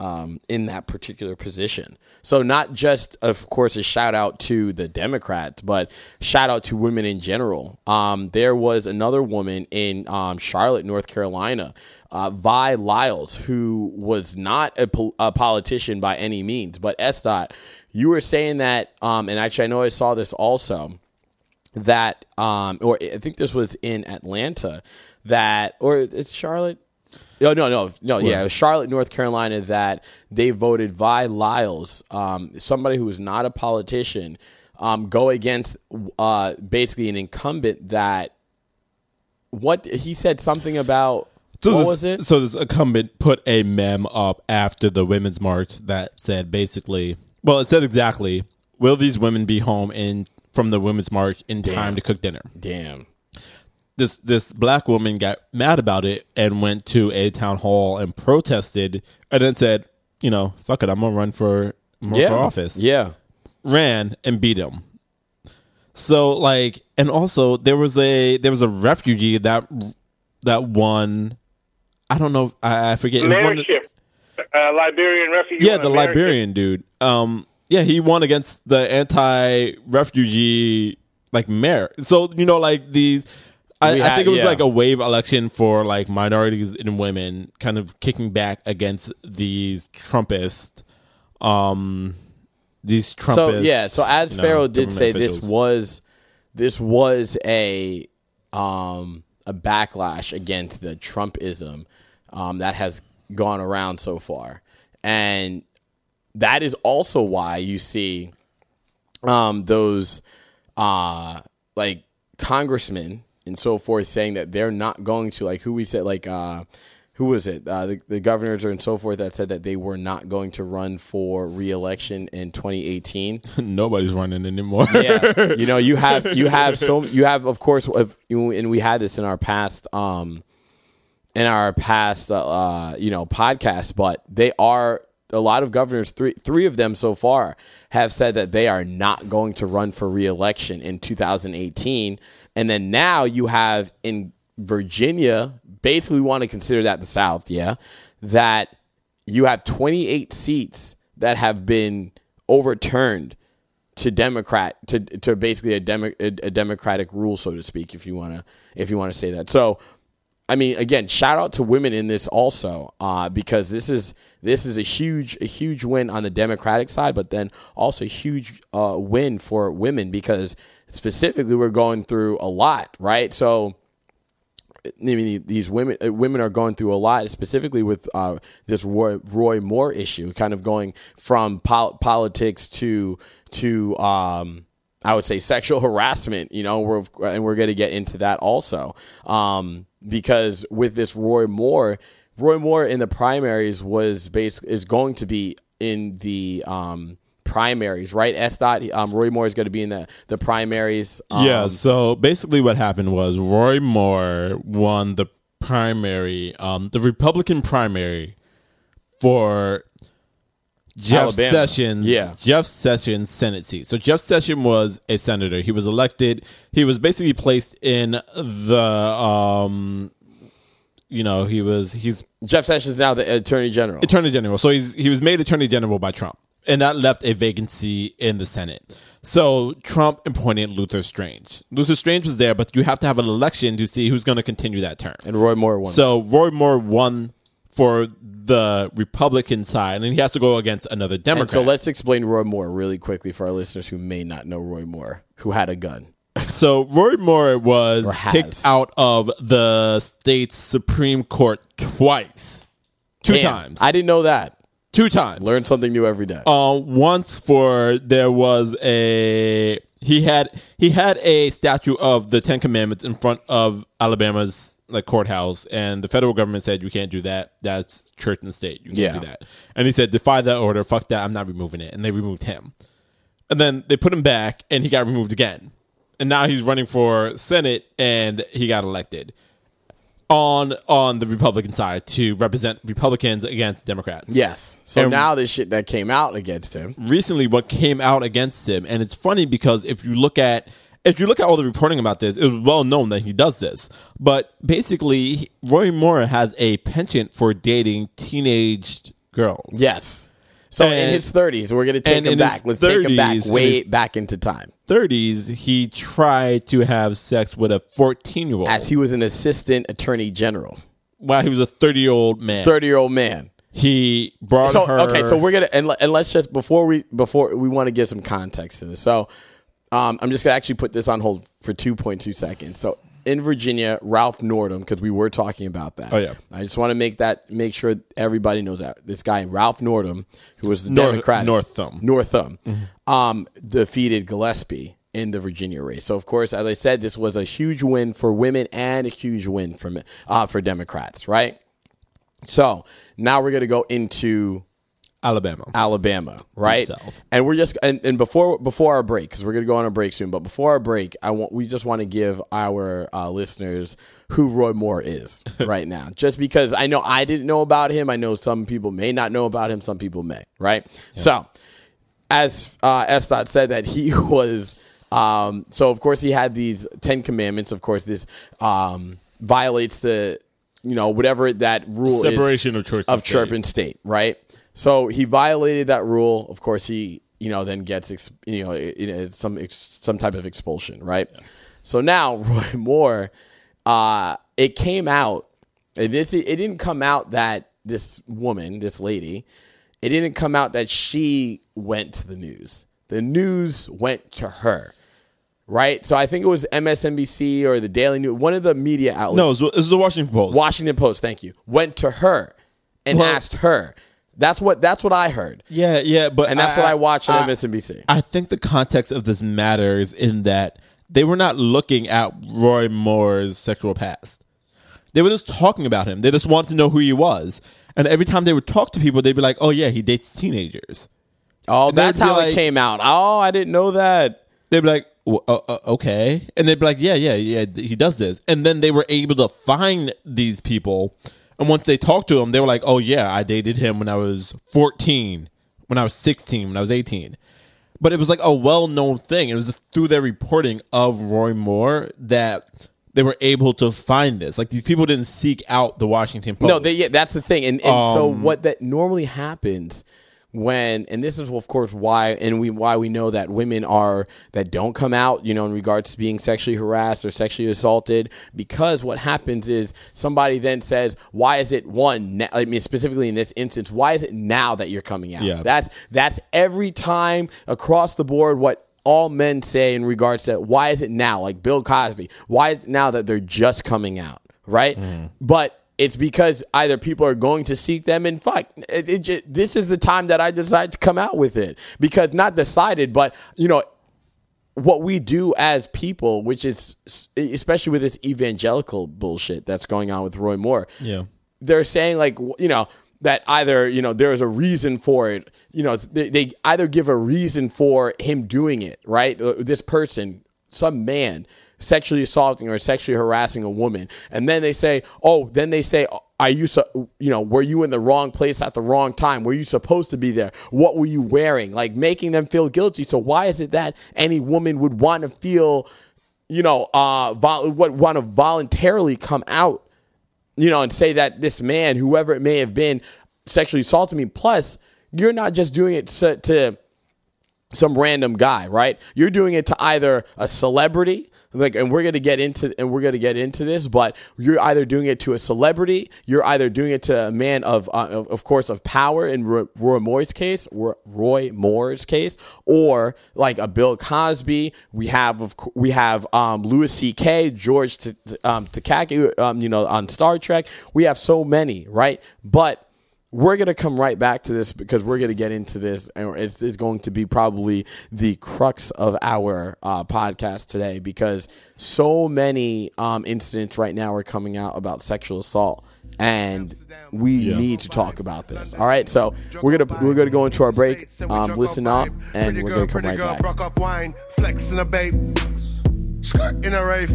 um, in that particular position. So not just, of course, a shout out to the Democrats, but shout out to women in general. Um, there was another woman in um, Charlotte, North Carolina, uh, Vi Lyles, who was not a, pol- a politician by any means, but S Dot, you were saying that, um, and actually I know I saw this also that um or I think this was in Atlanta that or it's Charlotte no, no, no, no. Yeah, it was Charlotte, North Carolina, that they voted Vi Lyles, um, somebody who is not a politician, um, go against uh, basically an incumbent that what he said something about. So what this, was it? So this incumbent put a mem up after the women's march that said basically, well, it said exactly, "Will these women be home in from the women's march in time to cook dinner?" Damn. This this black woman got mad about it and went to a town hall and protested, and then said, "You know, fuck it, I'm gonna run for, I'm gonna Yeah. for office." Yeah. ran and beat him. So like, and also there was a there was a refugee that that won. I don't know. I, I forget. it was one of- Mayorship. Uh, Liberian refugee. yeah, the mayorship. Liberian dude. Um, yeah, he won against the anti-refugee like mayor. So you know, like these. I, I had- think it was yeah. like a wave election for like minorities and women, kind of kicking back against these Trumpist, um, these Trumpist. So yeah, so as you know, did say, this was this was a um, a backlash against the Trumpism um, that has gone around so far, and that is also why you see um, those uh, like congressmen and so forth saying that they're not going to like who we said like uh, who was it? Uh, the, the governors and so forth that said that they were not going to run for reelection in 2018 nobody's running anymore. yeah. You know you have you have so you have of course and we had this in our past um in our past uh, uh you know podcast but they are a lot of governors three three of them so far have said that they are not going to run for reelection in 2018 and then now you have in Virginia basically we want to consider that the south yeah that you have 28 seats that have been overturned to Democrat to to basically a, demo, a, a democratic rule, so to speak, if you want to if you want to say that. So, I mean, again, shout out to women in this also, uh, because this is this is a huge a huge win on the Democratic side, but then also a huge uh, win for women because specifically we're going through a lot, right? So. I mean, these women uh, women are going through a lot, specifically with uh, this Roy, Roy Moore issue, kind of going from pol- politics to to um, I would say sexual harassment. You know, we're, and we're going to get into that also um, because with this Roy Moore, Roy Moore in the primaries was base is going to be in the um, primaries, right? S dot um, Roy Moore is going to be in the the primaries. Um, Yeah, so basically what happened was Roy Moore won the primary, um, the Republican primary for Jeff Alabama. Sessions, Yeah. Jeff Sessions Senate seat. So Jeff Sessions was a senator. He was elected. He was basically placed in the, um, you know, he was he's Jeff Sessions now the Attorney General. attorney general. So he's he was made attorney general by Trump, and that left a vacancy in the Senate. So Trump appointed Luther Strange. Luther Strange was there, but you have to have an election to see who's going to continue that term. and Roy Moore won. So Roy Moore won for the Republican side, and he has to go against another And Democrat. so let's explain Roy Moore really quickly for our listeners who may not know Roy Moore, who had a gun. So Roy Moore was kicked out of the state's Supreme Court twice, two Damn, times, I didn't know that. Two times. Learn something new every day. uh, once for there was a he had he had a statue of the Ten Commandments in front of Alabama's like courthouse, and the federal government said you can't do that. That's church and state. You can't Yeah. do that. And he said defy that order. Fuck that. I'm not removing it. And they removed him. And then they put him back, and he got removed again. And now he's running for Senate, and he got elected on on the Republican side to represent Republicans against Democrats yes. So and- now this shit that came out against him. recently what came out against him and it's funny because if you look at if you look at all the reporting about this it was well known that he does this but basically roy moore has a penchant for dating teenage girls. Yes. So in his 30s, we're going to take him back. Let's take him back way back into time. 30s, he tried to have sex with a 14 year old As he was an assistant attorney general, while he was a 30 year old man. 30 year old man. He brought So her. okay, so we're gonna and, and let's just before we before we want to give some context to this. So um, I'm just gonna actually put this on hold for 2.2 seconds. So in Virginia, Ralph Northam, because we were talking about that. Oh, yeah. I just want to make that make sure everybody knows that this guy Ralph Northam, who was the North- Democrat, Northam. Northam, um, defeated Gillespie in the Virginia race. So of course, as I said, this was a huge win for women and a huge win for uh, for Democrats, right? So now we're gonna go into Alabama. Alabama, right? And we're just and, and before before our break because we're gonna go on a break soon. But before our break, I want we just want to give our uh, listeners who Roy Moore is right now, just because I know I didn't know about him. I know some people may not know about him. Some people may, right? So, as uh, S Dot said, that he was. Um, so of course he had these Ten Commandments. Of course, this um, violates the you know whatever that rule is Separation of church of church and state, right? So he violated that rule. Of course, he you know then gets ex, you know it, it, some ex, some type of expulsion, right? So now Roy Moore, uh, it came out. And this it didn't come out that this woman, this lady, it didn't come out that she went to the news. The news went to her. Right, so I think it was MSNBC or the Daily News, one of the media outlets. No, it was, it was the Washington Post. Washington Post, thank you, went to her and Well- asked her. That's what that's what I heard, yeah, yeah, but and that's what I watched on MSNBC. I think the context of this matters in that they were not looking at Roy Moore's sexual past. They were just talking about him. They just wanted to know who he was. And every time they would talk to people, they'd be like, "Oh yeah, he dates teenagers." oh, they'd that's how like- it came out. Oh, I didn't know that. They'd be like, "W- uh, uh, "Okay," and they'd be like, "Yeah, yeah, yeah, he does this." And then they were able to find these people. And once they talked to him, they were like, "Oh yeah, I dated him when I was 14, when I was 16, when I was 18." But it was like a well-known thing. It was just through their reporting of Roy Moore that they were able to find this. Like these people didn't seek out the Washington Post. No, they, yeah, that's the thing. And, and so Um, what that normally happens when and this is of course why and we why we know that women are that don't come out, you know, in regards to being sexually harassed or sexually assaulted because what happens is somebody then says, "Why is it one na- I mean specifically in this instance, why is it now that you're coming out?" Yeah. That's that's every time across the board what all men say in regards to why is it now like bill cosby why is it now that they're just coming out right mm-hmm. but it's because either people are going to seek them and fuck. It, it this is the time that i decided to come out with it. Because not decided but you know what we do as people which is especially with this evangelical bullshit that's going on with roy moore. Yeah. they're saying like you know that either you know there is a reason for it. You know they, they either give a reason for him doing it right? Uh, this person some man sexually assaulting or sexually harassing a woman. And then they say oh then they say you so you know were you in the wrong place at the wrong time? Were you supposed to be there? What were you wearing? Like making them feel guilty. So why is it that any woman would want to feel you know uh vol- what want to voluntarily come out you know, and say that this man, whoever it may have been, sexually assaulted me. Plus, you're not just doing it to, to some random guy, right? You're doing it to either a celebrity, like, and we're gonna get into and we're gonna get into this, but you're either doing it to a celebrity, you're either doing it to a man of, uh, of, of course, of power in Roy, Roy Moore's case, Roy, Roy Moore's case, or like a Bill Cosby. We have, of we have um, Louis C.K., George T- T- um, Takaki, um, you know, on Star Trek. We have so many, right? But we're going to come right back to this because we're going to get into this and it's, it's going to be probably the crux of our uh, podcast today because so many um, incidents right now are coming out about sexual assault and we need to talk about this all right so we're gonna we're gonna go into our break um, listen up and we're gonna come right back Broke up wine, flex in a babe, skirt in a rave.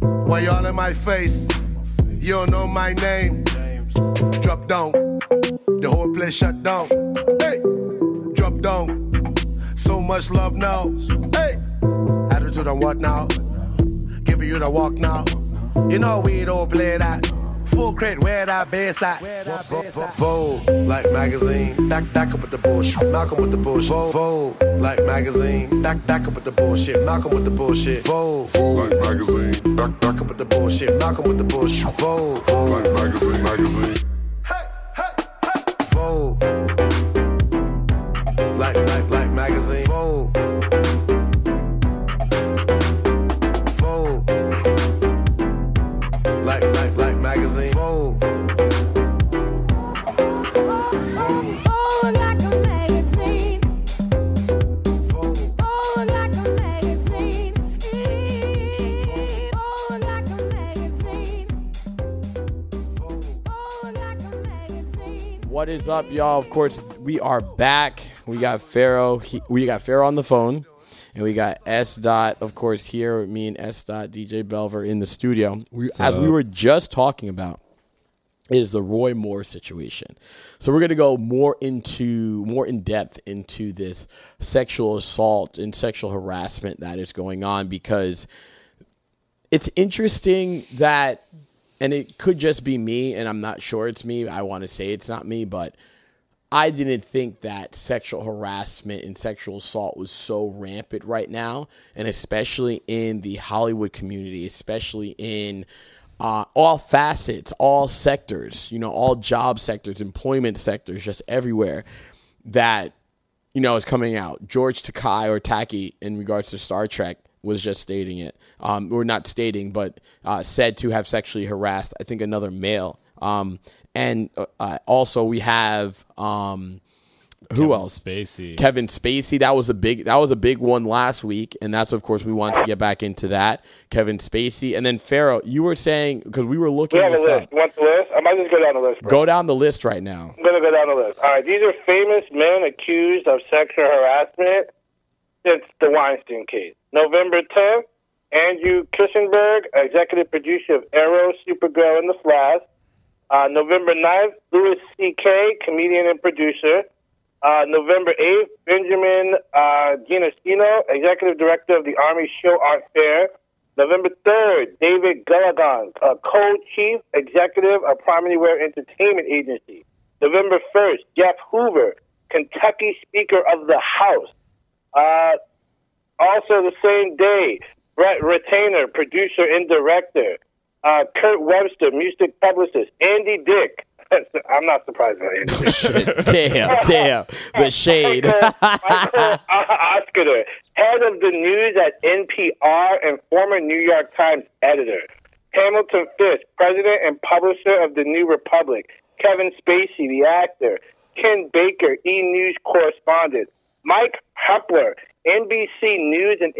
Why y'all in my face? You don't know my name. Drop down, the whole place shut down. Hey, drop down. So much love now. Hey, attitude on what now? Giving you the walk now. You know we don't play that. Full credit, where that at? Vogue, like magazine. Back, back up with the bullshit. Malcolm with the bullshit. Vogue, like magazine. Back, back up with the bullshit. Malcolm with the bullshit. Vogue, like magazine. back, back up with the bullshit. Malcolm with the bullshit. Vogue, Like magazine, magazine. Is up, y'all? Of course, we are back. We got Pharaoh. He, we got Pharaoh on the phone, and we got S Dot, of course, here. with Me and S Dot, DJ Belver in the studio. We, as we were just talking about, is the Roy Moore situation. So we're going to go more into more in depth into this sexual assault and sexual harassment that is going on because it's interesting that and it could just be me and I'm not sure it's me. I want to say it's not me, but I didn't think that sexual harassment and sexual assault was so rampant right now, and especially in the Hollywood community, especially in uh, all facets, all sectors, you know, all job sectors, employment sectors, just everywhere that you know, is coming out. George Takai or Taki, in regards to Star Trek, was just stating it, um, or not stating, but uh, said to have sexually harassed, I think, another male. Um, and uh, uh, also, we have um, who else? Spacey. Kevin Spacey. That was a big. That was a big one last week, and that's of course we want to get back into that. Kevin Spacey, and then Pharaoh. You were saying because we were looking We have a list. up. You want the list? I might just go down the list. Bro. Go down the list right now. I'm gonna go down the list. All right, these are famous men accused of sexual harassment since the Weinstein case. November 10th, Andrew Kishenberg, executive producer of Arrow, Supergirl, and The Flash. Uh, November 9th, Louis C.K., comedian and producer. Uh, November 8th, Benjamin uh, executive director of the Army Show Art Fair. November 3rd, David uh, co-chief executive of Wear Entertainment Agency. November 1st, Jeff Hoover, Kentucky Speaker of the House. Uh, also the same day, Brett Ratner, producer and director. Uh, Kirt Webster, music publicist. Andy Dick. I'm not surprised by Andy. Damn, damn, the shade. Michael, Oscar, head of the news at NPR and former New York Times editor. Hamilton Fisk, president and publisher of The New Republic. Kevin Spacey, the actor. Ken Baker, E! News correspondent. Mike Hepler, NBC News and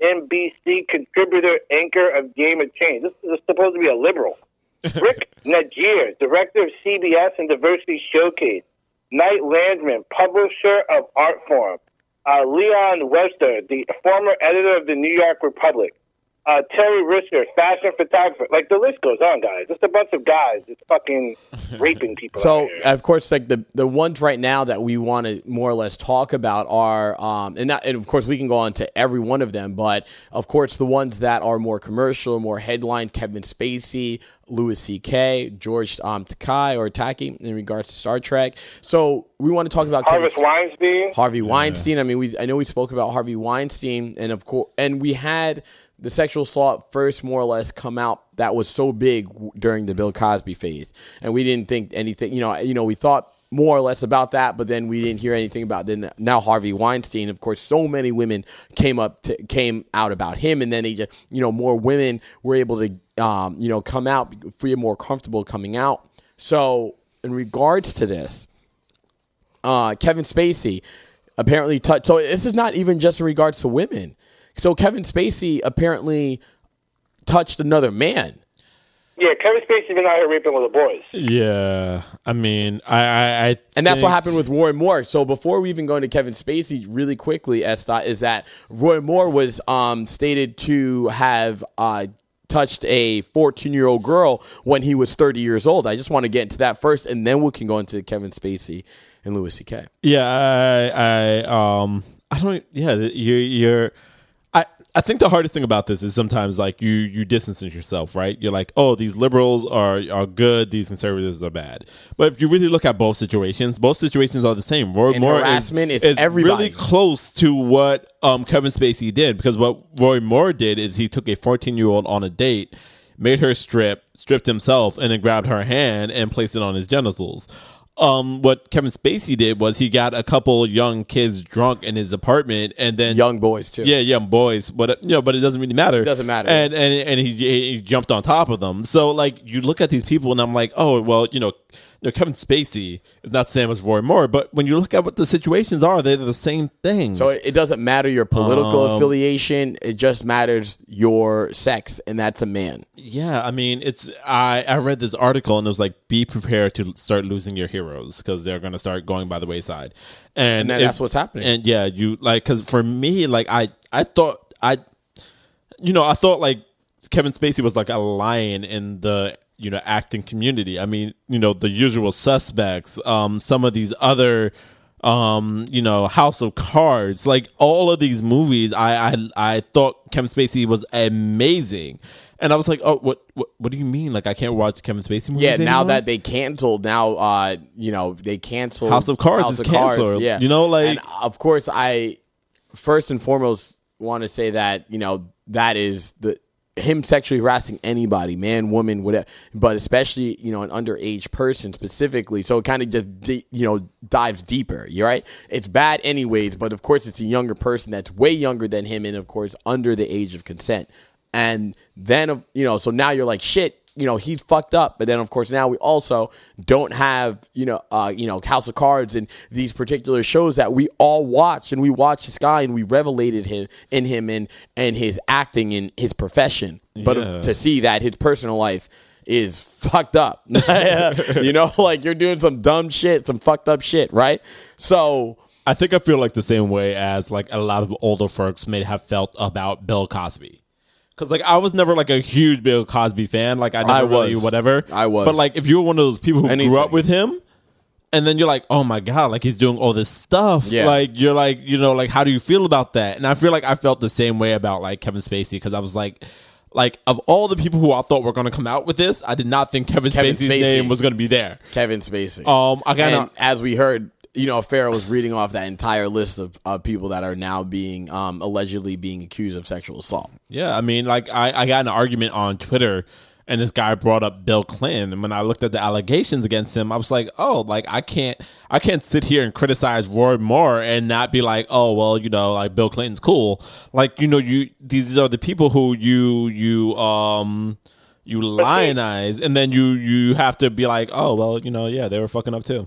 MSNBC contributor, anchor of Game of Change. This is supposed to be a liberal. Rick Najir, director of CBS and Diversity Showcase. Knight Landman, publisher of Artforum. Uh, Leon Webster, the former editor of the New York Republic. Uh, Terry Risker, fashion photographer. Like the list goes on, guys. Just a bunch of guys just fucking raping people. So of course, like the the ones right now that we want to more or less talk about are, um, and not, and of course we can go on to every one of them, but of course the ones that are more commercial, more headline: Kevin Spacey, Louis C.K., George um, Takai or Taki in regards to Star Trek. So we want to talk about Kevin Harvest Weinstein. Harvey Weinstein. I mean, we I know we spoke about Harvey Weinstein, and of course, and we had the sexual assault first more or less come out that was so big during the Bill Cosby phase, and we didn't think anything. You know, you know, we thought more or less about that, but then we didn't hear anything about. Then now Harvey Weinstein, of course, so many women came up to, came out about him, and then he just you know more women were able to um, you know come out, feel more comfortable coming out. So in regards to this, uh, Kevin Spacey apparently touched. So this is not even just in regards to women. So Kevin Spacey apparently touched another man. Yeah, Kevin Spacey's been out here raping little boys. Yeah, I mean, I, I, I And that's what happened with Roy Moore. So before we even go into Kevin Spacey, really quickly, S Dot, is that Roy Moore was um, stated to have uh, touched a 14 year old girl when he was 30 years old. I just want to get into that first, and then we can go into Kevin Spacey and Louis C.K. Yeah, I, I, um, I don't. Yeah, you're, you're. I, think the hardest thing about this is sometimes like you you distance yourself, right? You're like, oh, these liberals are are good, these conservatives are bad. But if you really look at both situations, both situations are the same. Roy And Moore harassment is is, everybody. really close to what um, Kevin Spacey did because what Roy Moore did is he took a 14 year old on a date, made her strip, stripped himself, and then grabbed her hand and placed it on his genitals. Um, what Kevin Spacey did was he got a couple young kids drunk in his apartment, and then Young boys too. yeah, young boys, but uh, you know, but it doesn't really matter. It doesn't matter. And and and he, he jumped on top of them. So like you look at these people, and I'm like, oh well, you know, know, Kevin Spacey is not the same as Roy Moore, but when you look at what the situations are, they're the same thing. So it doesn't matter your political Um, affiliation. It just matters your sex, and that's a man. yeah, I mean, it's I I read this article and it was like, be prepared to start losing your heroes because they're going to start going by the wayside, and, And if- that's what's happening. And yeah, you like because for me, like I I thought I, you know, I thought like Kevin Spacey was like a lion in the you know acting community. I mean, you know, the usual suspects, um, some of these other um you know house of cards. Like all of these movies i i i thought kevin spacey was amazing. And i was like oh what what, what do you mean? Like i can't watch kevin spacey movies Yeah, now that they canceled, now uh, you know they canceled House of Cards House is canceled. Yeah, You know, like- and of course, I first and foremost want to say that you know that is the him sexually harassing anybody, man, woman, whatever, but especially you know an underage person specifically. So it kind of just you know dives deeper. You right? It's bad anyways, but of course it's a younger person that's way younger than him, and of course under the age of consent. And then you know, so now you're like shit you know he's fucked up. But then of course now we also don't have you know uh you know house of cards and these particular shows that we all watch and we watch this guy and we revelated him in him and and his acting in his profession. But Yeah. to see that his personal life is fucked up. You know like you're doing some dumb shit some fucked up shit right? So I think I feel like the same way as like a lot of older folks may have felt about Bill Cosby. Cause like I was never like a huge Bill Cosby fan. Like I never I really was. whatever. I was. But like if you're one of those people who Anything. grew up with him, and then you're like, oh my god, like he's doing all this stuff. Yeah. Like you're like, you know, like how do you feel about that? And I feel like I felt the same way about like Kevin Spacey because I was like. Like of all the people who I thought were going to come out with this, I did not think Kevin, Kevin Spacey's Spacey. name was going to be there. Kevin Spacey. Um, I got as we heard, you know, Farrah was reading off that entire list of, of people that are now being um, allegedly being accused of sexual assault. Yeah, I mean, like I, I got an argument on Twitter, and this guy brought up Bill Clinton, and when I looked at the allegations against him, I was like, oh, like I can't, I can't sit here and criticize Roy Moore and not be like, oh, well, you know, like Bill Clinton's cool. Like, you know, you these are the people who you you um you lionize, and then you you have to be like, oh, well, you know, yeah, they were fucking up too.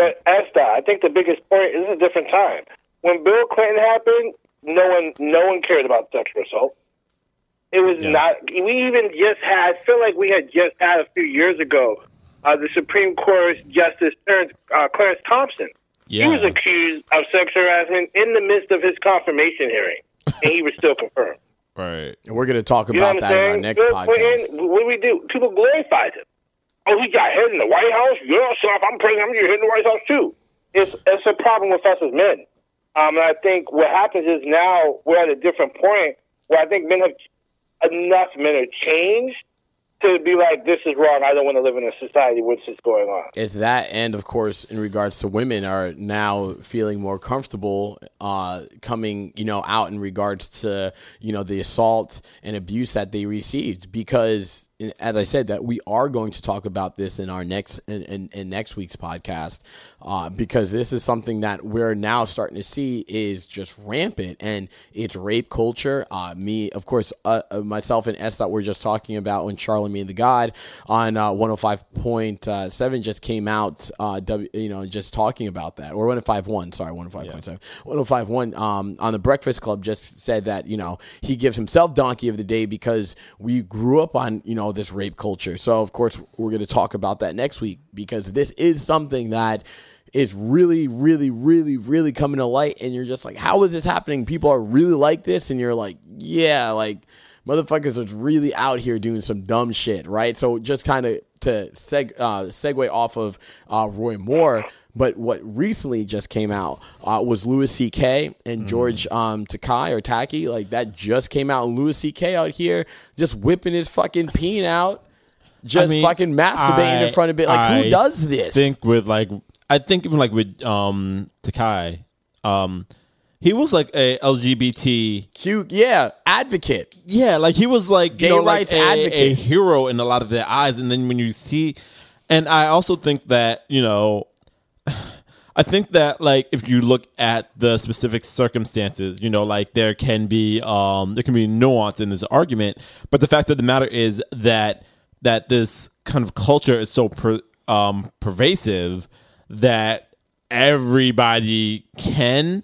But Esther, I think the biggest point is a different time. When Bill Clinton happened, no one no one cared about sexual assault. It was Yeah. not. We even just had. I feel like we had just had a few years ago. Uh, the Supreme Court Justice Clarence, uh, Clarence Thompson. Yeah. He was accused of sexual harassment in the midst of his confirmation hearing, and he was still confirmed. Right. And we're going to talk You about what I'm that in our next Bill podcast. Clinton, what do we do? People glorified him. Oh, he got hit in the White House. Yeah, so if I'm president, I'm going get hit in the White House too. It's it's a problem with us as men. Um, and I think what happens is now we're at a different point where I think men have enough men have changed to be like, this is wrong. I don't want to live in a society where this is going on. It's that, and of course, in regards to women, are now feeling more comfortable uh, coming, you know, out in regards to you know the assault and abuse that they received. Because, as I said, that we are going to talk about this in our next in, in, in next week's podcast, uh, because this is something that we're now starting to see is just rampant, and it's rape culture. Uh, me, of course, uh, uh, myself and S that we're just talking about when Charlemagne the God on uh, 105.7 just came out, uh, w, you know, just talking about that, or 105.1, sorry, 105.7. 105.1 um, on the Breakfast Club just said that, you know, he gives himself Donkey of the Day because we grew up on, you know, this rape culture. So, of course, we're going to talk about that next week because this is something that is really, really, really, really coming to light. And you're just like, how is this happening? People are really like this. And you're like, yeah, like motherfuckers is really out here doing some dumb shit, right? So just kind of to seg, uh, segue off of uh, Roy Moore, but what recently just came out uh, was Louis C.K. and George um, Takai or Taki. Like that just came out. Louis C.K. out here just whipping his fucking peen out, just I mean, fucking masturbating I- in front of it. Like I who does this? think with like I think even like with um Takai, um he was like a LGBT Cute, yeah, advocate. yeah, like he was like Gay you know, like rights a, advocate. a hero in a lot of their eyes. And then when you see, and I also think that you know, I think that like if you look at the specific circumstances, you know, like there can be um there can be nuance in this argument, but the fact of the matter is that that this kind of culture is so per, um pervasive that everybody can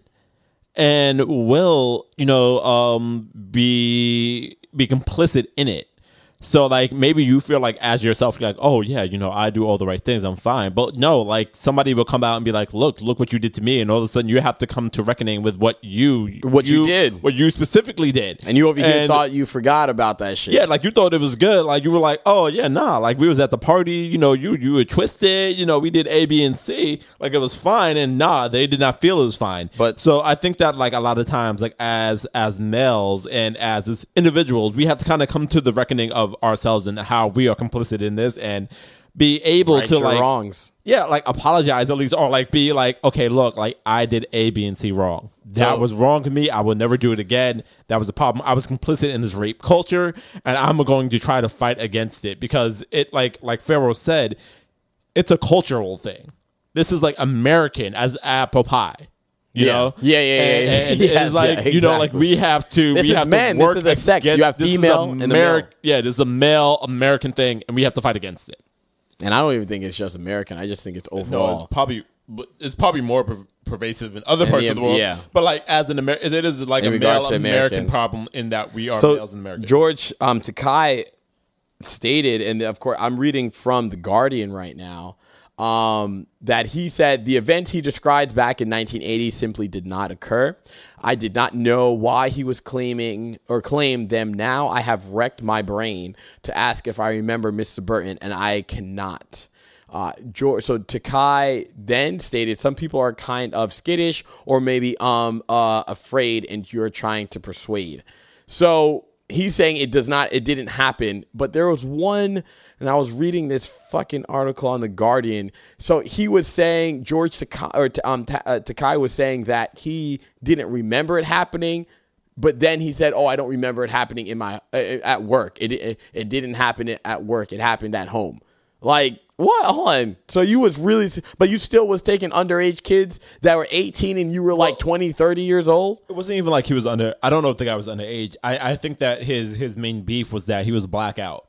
and will you know um be be complicit in it so like maybe you feel like as yourself you're like oh yeah you know i do all the right things i'm fine but no like somebody will come out and be like look look what you did to me and all of a sudden you have to come to reckoning with what you What you did. what you specifically did And you over here And- thought you forgot about that shit. yeah, like you thought it was good. Like you were like, oh yeah, nah. Like we was at the party, you know, you you were twisted, you know, we did A, B, and C. Like it was fine, and nah, they did not feel it was fine. But- so I think that like a lot of times, like as as males and as individuals, we have to kind of come to the reckoning of ourselves and how we are complicit in this and be able right to like wrongs. yeah, like apologize at least, or like be like, okay, look, like I did A, B, and C wrong. That So- was wrong to me. I will never do it again. That was the problem. I was complicit in this rape culture, and I'm going to try to fight against it because it, like, like Pharaoh said, it's a cultural thing. This is like American as apple pie. You Yeah. know, Yeah, yeah, yeah, And- yeah. and Yes, it's like yeah, you know, like we have to. This we have men. to This is the sex. You against- have this is female a and the male. Yeah, this is a male American thing, and we have to fight against it. And I don't even think it's just American. I just think it's No, overall. it's probably it's probably more per- pervasive in other And parts yeah, of the world. yeah. But like as an American, it is like In a male American. American. problem in that we are so males in America. George um, Takei stated, and of course I'm reading from the Guardian right now, um, that he said the event he describes back in 1980 simply did not occur. I did not know why he was claiming or claimed them. Now I have wrecked my brain to ask if I remember Mr. Burton, and I cannot. Uh, George, so Takei then stated some people are kind of skittish or maybe um uh, afraid, and you're trying to persuade. So he's saying it does not, it didn't happen. But there was one, and I was reading this fucking article on the Guardian. So he was saying George Takei or um uh, Takei was saying that he didn't remember it happening. But then he said, "Oh, I don't remember it happening in my uh, at work. It, it it didn't happen at work. It happened at home." Like what? Hold on. So you was really, but you still was taking underage kids that were 18 and you were like 20, 30 years old? it wasn't even like he was under. I don't know if the guy was underage. I, I think that his his main beef was that he was blackout.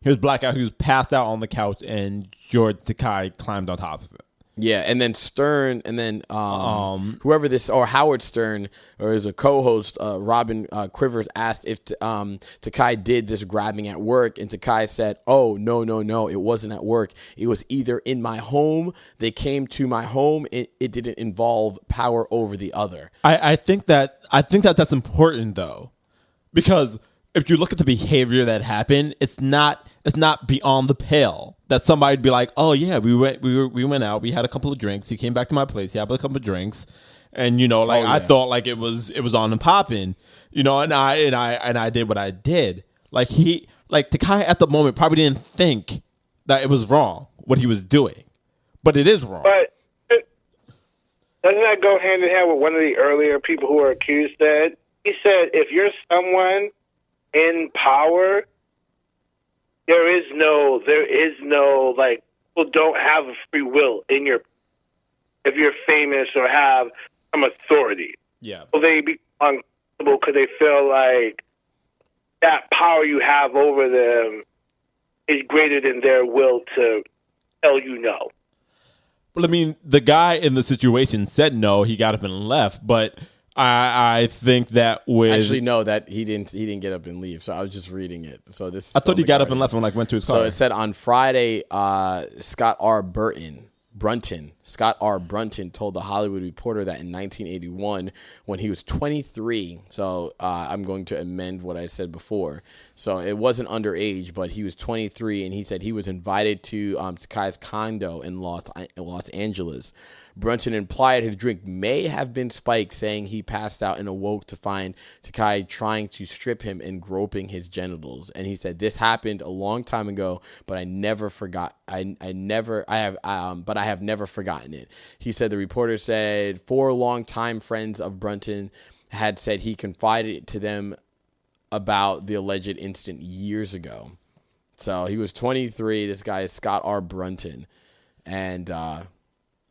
He was blackout. He was passed out on the couch, and George Takei climbed on top of it. Yeah, and then Stern, and then um, whoever this or Howard Stern or as a co-host, uh, Robin uh, Quivers asked if um, Takei did this grabbing at work, and Takei said, "Oh no, no, no, it wasn't at work. It was either in my home. They came to my home. It, it didn't involve power over the other." I, I think that I think that that's important though, because if you look at the behavior that happened, it's not it's not beyond the pale that somebody'd be like, oh yeah, we went we were, we went out, we had a couple of drinks, he came back to my place, he had a couple of drinks, and you know, like Oh, I thought like it was it was on and popping, you know, and I and I and I did what I did. Like he like Takei at the moment probably didn't think that it was wrong what he was doing, but it is wrong. But it- doesn't that go hand in hand with one of the earlier people who were accused That He said, if you're someone in power, there is no, there is no, like, people don't have a free will in your, if you're famous or have some authority. yeah. Will they be uncomfortable because they feel like that power you have over them is greater than their will to tell you no? Well, I mean, the guy in the situation said no. He got up and left, but I, I think that with Actually, no, that he didn't. He didn't get up and leave. So I was just reading it. So this. I thought he got up and left and like went to his car. So it said on Friday, uh, Scott R. Burton, Brunton, Scott R. Brunton, told the Hollywood Reporter that in 1981, when he was 23, so uh, I'm going to amend what I said before. So it wasn't underage, but he was 23, and he said he was invited to um, Takei's condo in Los Los Angeles. Brunton implied his drink may have been spiked, saying he passed out and awoke to find Takei trying to strip him and groping his genitals. And he said this happened a long time ago, but I never forgot. I I never I have um, but I have never forgotten it. He said the reporter said four longtime friends of Brunton had said he confided to them about the alleged incident years ago. So he was 23. This guy is Scott R. Brunton, and uh,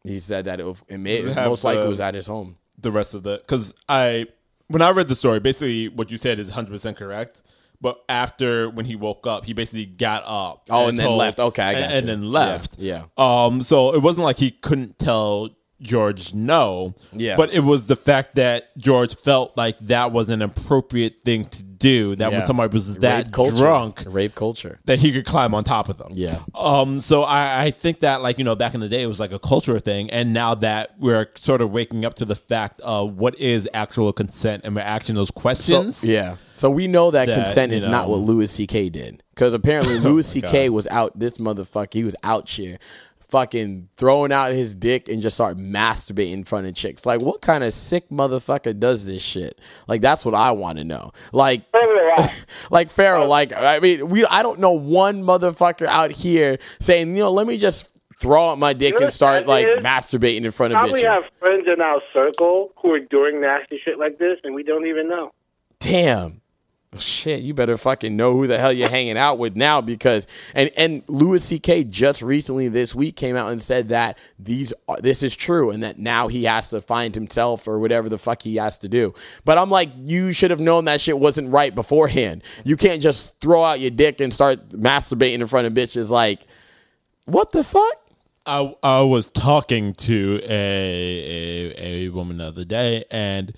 he said that it, it, may, it most likely the- was at his home. the rest of the because I when I read the story, basically what you said is 100 percent correct. But after when he woke up, he basically got up. Oh, and then left. Okay, I and, and then left. Yeah, Um. So it wasn't like he couldn't tell George no. Yeah. But it was the fact that George felt like that was an appropriate thing to do. That Yeah. when somebody was that drunk, rape culture. that he could climb on top of them. Yeah. Um. So I, I think that like you know back in the day it was like a cultural thing, and now that we're sort of waking up to the fact of what is actual consent, and we're asking those So, questions. yeah. So we know that, That, consent is not what Louis C.K. did. Because apparently Louis my C.K. God. was out, this motherfucker, he was out here fucking throwing out his dick and just start masturbating in front of chicks. Like, what kind of sick motherfucker does this shit? Like, that's what I want to know. Like, like Pharaoh, like, I mean, we, I don't know one motherfucker out here saying, you know, let me just throw out my dick You know and start like is? masturbating in front of Probably bitches. have friends in our circle who are doing nasty shit like this, and we don't even know. damn shit you better fucking know who the hell you're hanging out with now because and and Louis CK just recently this week came out and said that these are, this is true and that now he has to find himself or whatever the fuck he has to do. But I'm like you should have known that shit wasn't right beforehand. You can't just throw out your dick and start masturbating in front of bitches like what the fuck? I I was talking to a a, a woman the other day, and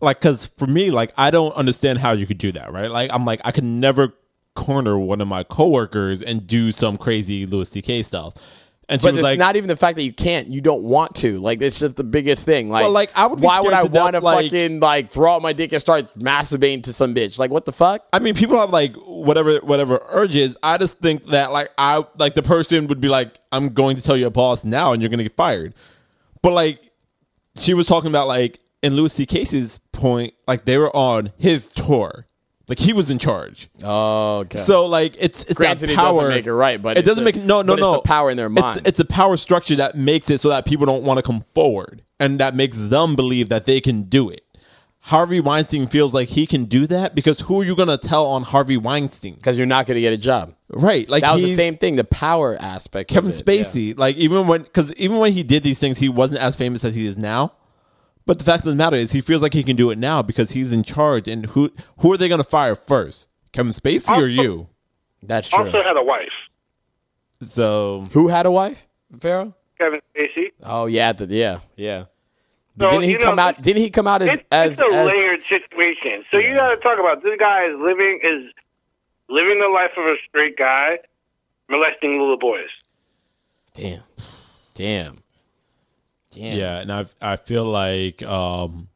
like, because for me, like, I don't understand how you could do that, right? Like, I'm like, I could never corner one of my coworkers and do some crazy Louis C.K. stuff. And she but was it's like, not even the fact that you can't, you don't want to. Like it's just the biggest thing. Like, Well, like, I would why would I want to like- fucking like throw out my dick and start masturbating to some bitch? Like, what the fuck? I mean, people have like whatever whatever urges. I just think that like I like the person would be like, I'm going to tell your boss now, and you're going to get fired. But like, she was talking about like in Louis C. Casey's point, like they were on his tour, like he was in charge. Oh, okay. So like it's it's Granted, that it power. doesn't make it right, but it doesn't the- make no no it's no power in their mind. It's, a power structure that makes it so that people don't want to come forward, and that makes them believe that they can do it. Harvey Weinstein feels like he can do that because who are you going to tell on Harvey Weinstein? because you're not going to get a job. Right, like That was the same thing. The power aspect. Kevin it, Spacey, like even when because even when he did these things, he wasn't as famous as he is now. But the fact of the matter is, he feels like he can do it now because he's in charge. And who who are they going to fire first, Kevin Spacey or you? That's true. Also had a wife, So Who had a wife? Pharaoh. Kevin Spacey. Oh yeah, the, yeah, yeah. So, didn't he you know, come out? Didn't he come out as It's, as, it's a as layered situation. So you got to talk about this guy is living is living the life of a straight guy, molesting little boys. damn, damn, damn. Yeah, and I I feel like um,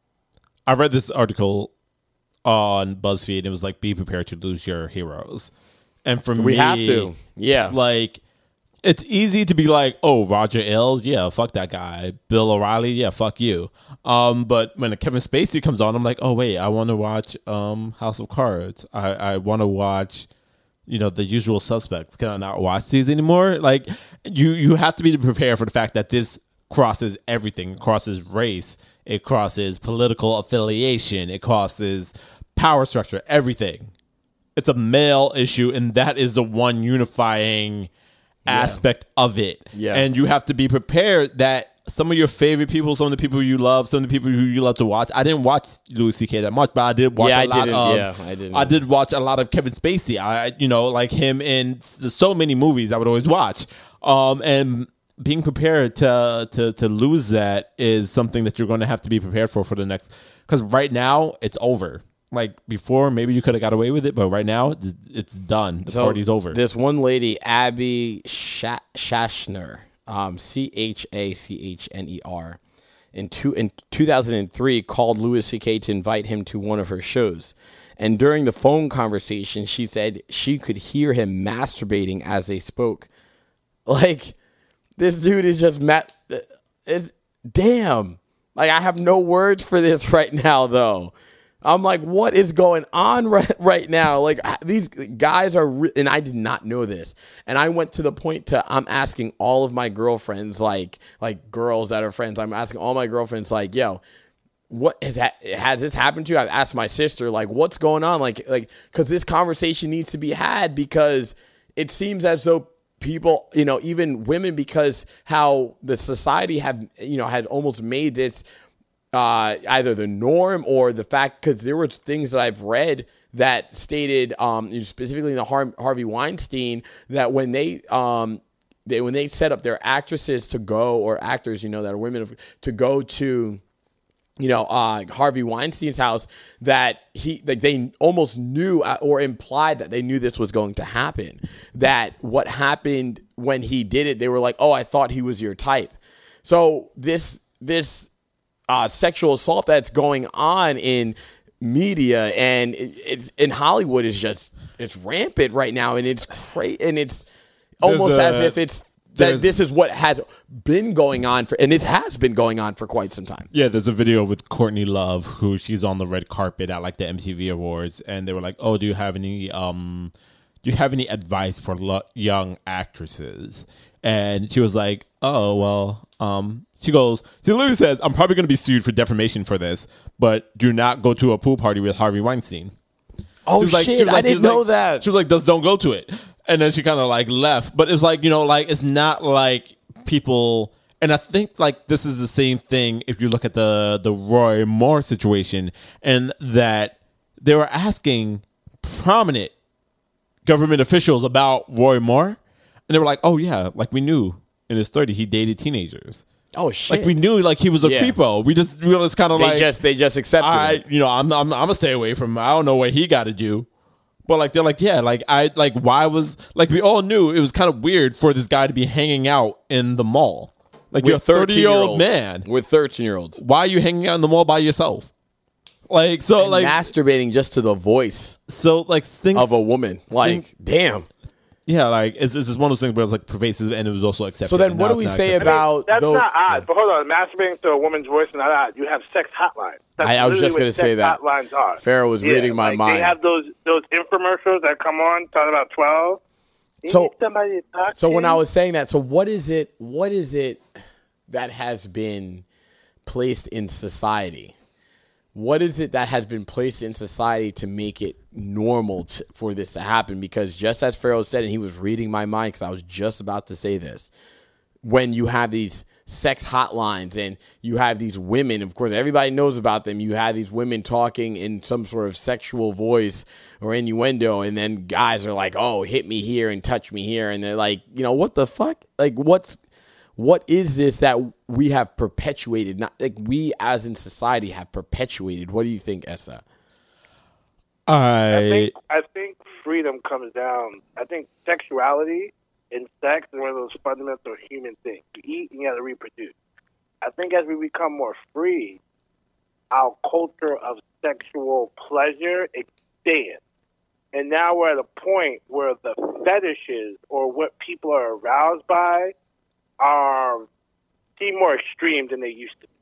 I read this article on BuzzFeed. And it was like, "Be prepared to lose your heroes," and for We me, have to. Yeah. it's like it's easy to be like, "Oh, Roger Ailes, yeah, fuck that guy." Bill O'Reilly, yeah, fuck you. Um, but when Kevin Spacey comes on, I'm like, "Oh wait, I want to watch um, House of Cards. I I want to watch." you know the usual suspects can i not watch these anymore like you you have to be prepared for the fact that this crosses everything it crosses race it crosses political affiliation it crosses power structure everything it's a male issue and that is the one unifying aspect of it Yeah. and you have to be prepared that some of your favorite people some of the people you love some of the people who you love to watch i didn't watch louis ck that much but i did watch Yeah, a I lot didn't. of Yeah, I didn't. I did watch a lot of Kevin Spacey. I, you know, like him in so many movies I would always watch. Um, and being prepared to to to lose that is something that you're going to have to be prepared for for the next. Because right now it's over. Like before, maybe you could have got away with it, but right now it's- done. The So party's over. This one lady, Abby Sha- Schachner. um, C H A C H N E R, in two in 2003 called Louis C.K. to invite him to one of her shows. And during the phone conversation, she said she could hear him masturbating as they spoke. Like this dude is just ma- is damn. Like I have no words for this right now though. I'm like, what is going on right, right now? Like these guys are, re- and I did not know this. And I went to the point to I'm asking all of my girlfriends, like like girls that are friends. I'm asking all my girlfriends, like, yo, what has that has this happened to you? I've asked my sister, like, what's going on? Like, like because this conversation needs to be had because it seems as though people, you know, even women, because how the society have, you know, has almost made this uh, either the norm or the fact because there were things that I've read that stated um, specifically in the Har- Harvey Weinstein that when they um, they when they set up their actresses to go or actors you know that are women to go to you know uh, Harvey Weinstein's house that he like they almost knew uh, or implied that they knew this was going to happen. That what happened when he did it they were like oh I thought he was your type. So this this uh, sexual assault that's going on in media and it, it's in Hollywood is just it's rampant right now and it's crazy and it's almost a- as if it's that this is what has been going on for and it has been going on for quite some time. Yeah, there's a video with Courtney Love who she's on the red carpet at like the MTV Awards, and they were like, "Oh, do you have any um, do you have any advice for lo- young actresses?" And she was like, "Oh, well, um." She goes, she literally says, "I'm probably going to be sued for defamation for this, but do not go to a pool party with Harvey Weinstein." Oh She was like- shit! like- I didn't know that. She was like, "Just don't go to it." And then she kind of like left. But it's like you know, like it's not like people. And I think like this is the same thing if you look at the the Roy Moore situation, and that they were asking prominent government officials about Roy Moore, and they were like, "Oh yeah, like we knew in his 30s he dated teenagers." oh shit! Like we knew, like he was a Yeah. creepo. We just, we were just kind of like, just they just accepted I, it. you know, I'm, I'm, I'm gonna stay away from. him. I don't know what he got to do, but like they're like, yeah, like I, like why was like we all knew it was kind of weird for this guy to be hanging out in the mall. Like you're a 30 year old man. with thirteen year olds Why are you hanging out in the mall by yourself? Like so, like masturbating just to the voice so, like things of a woman. Like Think- damn. Yeah, like it's, it's just one of those things where it was like pervasive and it was also accepted. So then, what do we it's not say accepted. about That's those? not odd. But hold on, masturbating to a woman's voice is not odd. You have sex hotlines. That's I- I was just gonna say that. Hotlines are. Pharaoh was reading my like, mind. They have those those infomercials that come on talking about twelve. You So- need somebody to talk So to. when I was saying that, so what is it? What is it that has been placed in society? What is it that has been placed in society to make it normal to, for this to happen? Because just as Pharaoh said, and he was reading my mind because I was just about to say this, when you have these sex hotlines and you have these women, of course, everybody knows about them. You have these women talking in some sort of sexual voice or innuendo, and then guys are like, "Oh, hit me here and touch me here," and they're like, "You know what the fuck? Like, what's what is this that we have perpetuated? Not like we as in society have perpetuated. What do you think, Essa? I I think I think freedom comes down. I think sexuality and sex is one of those fundamental human things. You eat and you got to reproduce. I think as we become more free, our culture of sexual pleasure expands. And now we're at a point where the fetishes or what people are aroused by are seem more extreme than they used to be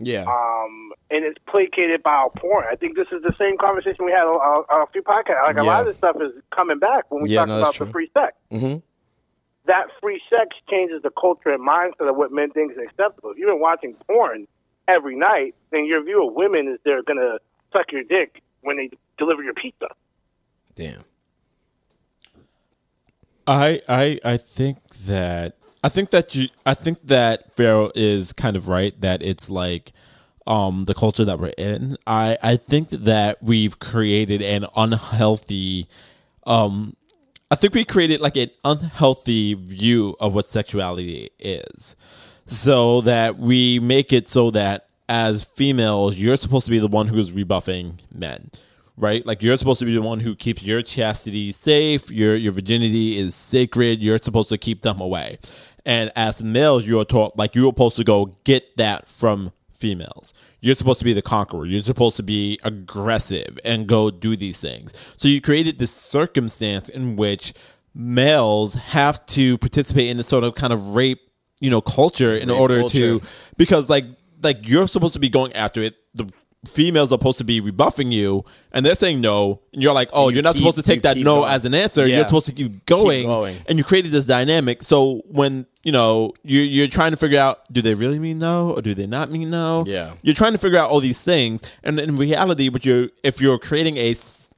Yeah, um, and it's placated by our porn. I think this is the same conversation we had on, on a few podcasts. Like a lot of this stuff is coming back when we Yeah, talk no, about that's the free sex. Mhm. That free sex changes the culture and mindset of what men think is acceptable. If you've been watching porn every night, then your view of women is they're gonna suck your dick when they deliver your pizza. damn. I I I think that I think that you I think that Pharaoh is kind of right that it's like um the culture that we're in. I I think that we've created an unhealthy um I think we created like an unhealthy view of what sexuality is. So that we make it so that as females, you're supposed to be the one who's rebuffing men. Right? Like you're supposed to be the one who keeps your chastity safe, your your virginity is sacred, you're supposed to keep them away. And as males, you are taught like you're supposed to go get that from females. You're supposed to be the conqueror. You're supposed to be aggressive and go do these things. So you created this circumstance in which males have to participate in this sort of kind of rape, you know, culture in Rape order culture. to because like like you're supposed to be going after it. The females are supposed to be rebuffing you, and they're saying no, and you're like, oh, You you are not keep- supposed to take that no going. as an answer. Yeah. You're supposed to keep going, going. and you created this dynamic. So when you know you you're trying to figure out, do they really mean no or do they not mean no? Yeah. you're trying to figure out all these things, and in reality, but you're if you're creating a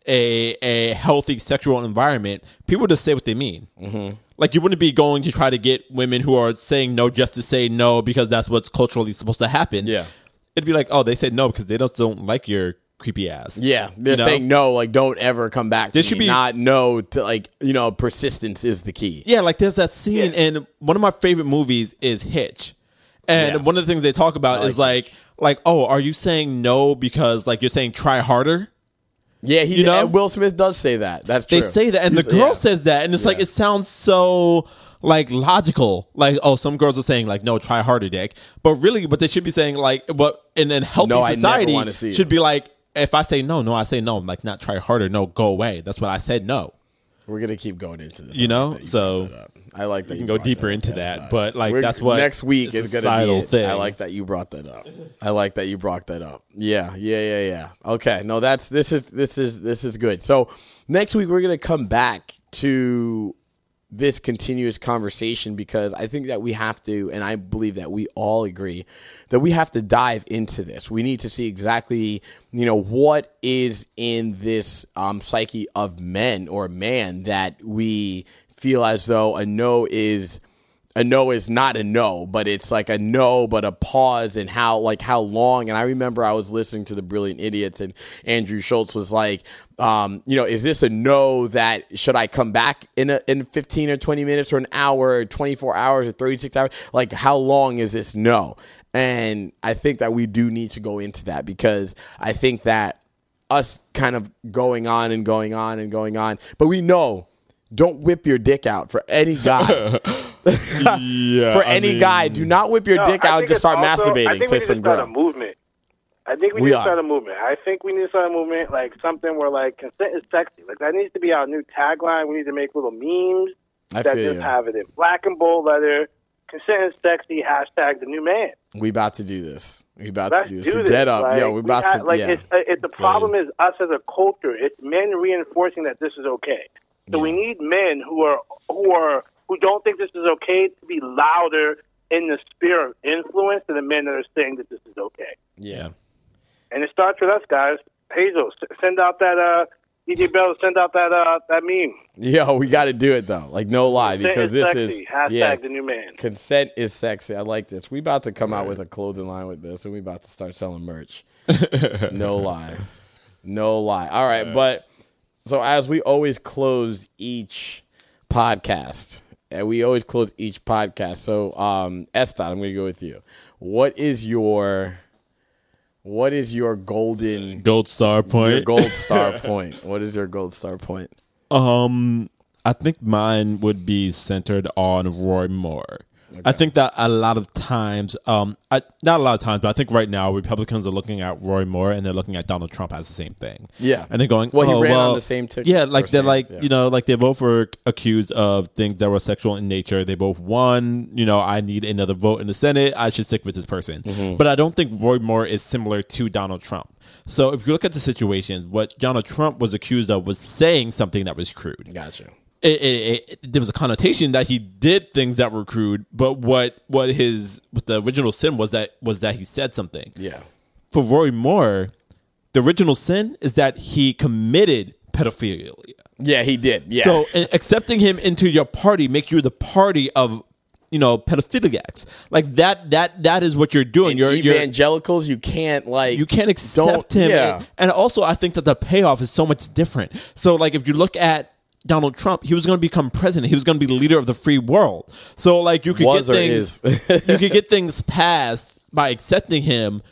a a healthy sexual environment, people just say what they mean. Mm-hmm. Like you wouldn't be going to try to get women who are saying no just to say no because that's what's culturally supposed to happen. Yeah. It'd be like, oh, they said no because they just don't like your creepy ass. Yeah, they're You know? saying no, like don't ever come back. To There me. should be- not no to like you know persistence is the key. Yeah, like there's that scene, and one of my favorite movies is Hitch, and Yeah. one of the things they talk about I is like like, like, oh, are you saying no because like you're saying try harder? Yeah, he You know? and Will Smith does say that. That's They say that, and the girl yeah. says that, and it's like it sounds so like logical. Like, oh, some girls are saying like, no, try harder, dick, but really, what they should be saying like, what in a healthy No, society it. should be like, if I say no, no, I say no, like not try harder, no, go away. That's what I said, no. We're gonna keep going into this. You know? that So- that. I like that you can go deeper up. into that, but, like, we're- that's what next week is gonna be. it. thing. I like that you brought that up. I like that you brought that up. Yeah, yeah, yeah, yeah. Okay, no, that's this is this is this is good. So next week we're gonna come back to this continuous conversation because I think that we have to, and I believe that we all agree that we have to dive into this. We need to see exactly, you know, what is in this um, psyche of men or man that we feel as though a no is a no is not a no, but it's like a no, but a pause and how like how long. And I remember I was listening to the Brilliant Idiots, and Andrew Schulz was like, um, you know, is this a no that should I come back in a, in fifteen or twenty minutes or an hour or twenty four hours or thirty six hours? Like how long is this no? And I think that we do need to go into that because I think that us kind of going on and going on and going on, but we know. Don't whip your dick out for any guy. Yeah, for I any mean- guy. Do not whip your No, dick out think to it's start also- I masturbating think to we need some to start girl. a movement. I think we We need are. to start a movement. I think we need to start a movement like something where like consent is sexy. Like that needs to be our new tagline. We need to make little memes I that just you. have it in black and bold letter. Consent is sexy. Hashtag the new man. We about to do this. We about Let's to do this. do The this. dead up. Like, Yo, we we about ha- to. Like yeah. it's, uh, it's the problem is us as a culture. It's men reinforcing that this is okay. So we need men who are who are who don't think this is okay to be louder in the sphere of influence than the men that are saying that this is okay. yeah. And it starts with us guys. Hazel, send out that uh DJ Belv, send out that uh that meme. Yo, we got to do it though. Like no lie, Consent because is this sexy. is hashtag yeah. the new man. Consent is sexy. I like this. We about to come out with a clothing line with this, and we about to start selling merch. no lie, no lie. All right, but so as we always close each podcast, and we always close each podcast. So, um, I'm going to go with you. What is your what is your golden Gold star point. your gold star point? What is your gold star point? Um, I think mine would be centered on Roy Moore. I think that a lot of times, um, I, not a lot of times, but I think right now Republicans are looking at Roy Moore and they're looking at Donald Trump as the same thing. Yeah. and they're going, Well, he oh, ran on the same ticket, Yeah, like they're same- like yeah. you know, like they both were accused of things that were sexual in nature. They both won. You know, I need another vote in the Senate. I should stick with this person. Mm-hmm. But I don't think Roy Moore is similar to Donald Trump. So if you look at the situation, what Donald Trump was accused of was saying something that was crude Gotcha. It, it, it, there was a connotation that he did things that were crude, but what what his what the original sin was that was that he said something. Yeah. For Roy Moore, the original sin is that he committed pedophilia. Yeah, he did. Yeah. So accepting him into your party makes you the party of you know pedophiliacs. Like that that that is what you're doing. You're you're evangelicals, you can't like you can't accept him. Yeah. And, and also, I think that the payoff is so much different. So, like, if you look at Donald Trump, he was going to become president. He was going to be the leader of the free world. So, like, you could Was get things, you could get things passed by accepting him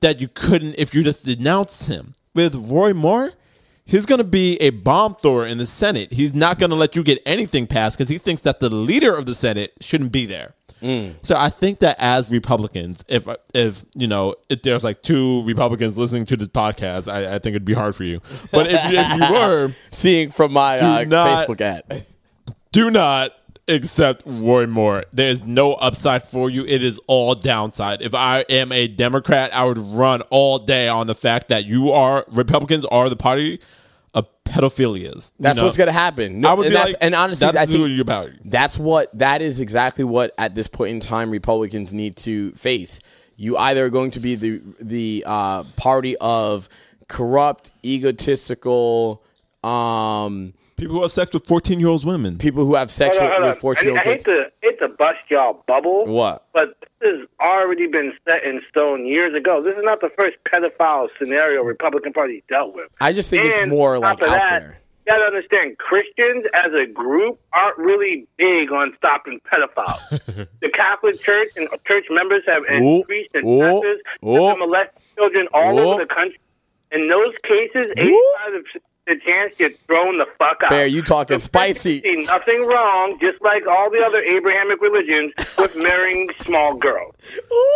that you couldn't if you just denounced him. With Roy Moore, he's going to be a bomb thrower in the Senate. He's not going to let you get anything passed because he thinks that the leader of the Senate shouldn't be there. So I think that as Republicans, if if you know if there's like two Republicans listening to this podcast, I, I think it'd be hard for you. But if, you- if you were, Seeing from my uh, not- Facebook ad. do not accept Roy Moore. There's no upside for you. It is all downside. If I am a Democrat, I would run all day on the fact that you are Republicans are the party of pedophilia you That's know? what's gonna happen. No, I would and, be that's- like, and honestly, that's I think you're about. that's what that is exactly what at this point in time Republicans need to face. You either are going to be the the uh, party of corrupt, egotistical um, People who have sex with 14 year old women. people who have sex Hold on, with, hold with on. fourteen year I, I hate to hate to bust y'all bubble. What? But this has already been set in stone years ago. This is not the first pedophile scenario Republican Party dealt with. I just think it's more like out that, there. You gotta understand, Christians as a group aren't really big on stopping pedophiles. the Catholic Church and church members have Ooh, increased in ooh, taxes to molest children all Ooh. over the country. In those cases, Ooh. 85 of the chance get thrown the fuck out. Bear, you talking So Christians spicy. See nothing wrong, just like all the other Abrahamic religions, with marrying small girls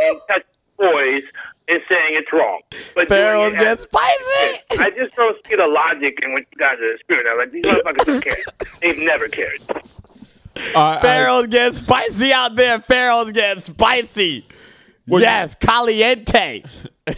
and touch boys and saying it's wrong. But doing Pharaohs it get as- spicy. I just don't see the logic in what you guys are experiencing. Like these motherfuckers don't care. They've never cared. I- I- Pharaohs get spicy out there. Pharaohs get spicy. yes, caliente.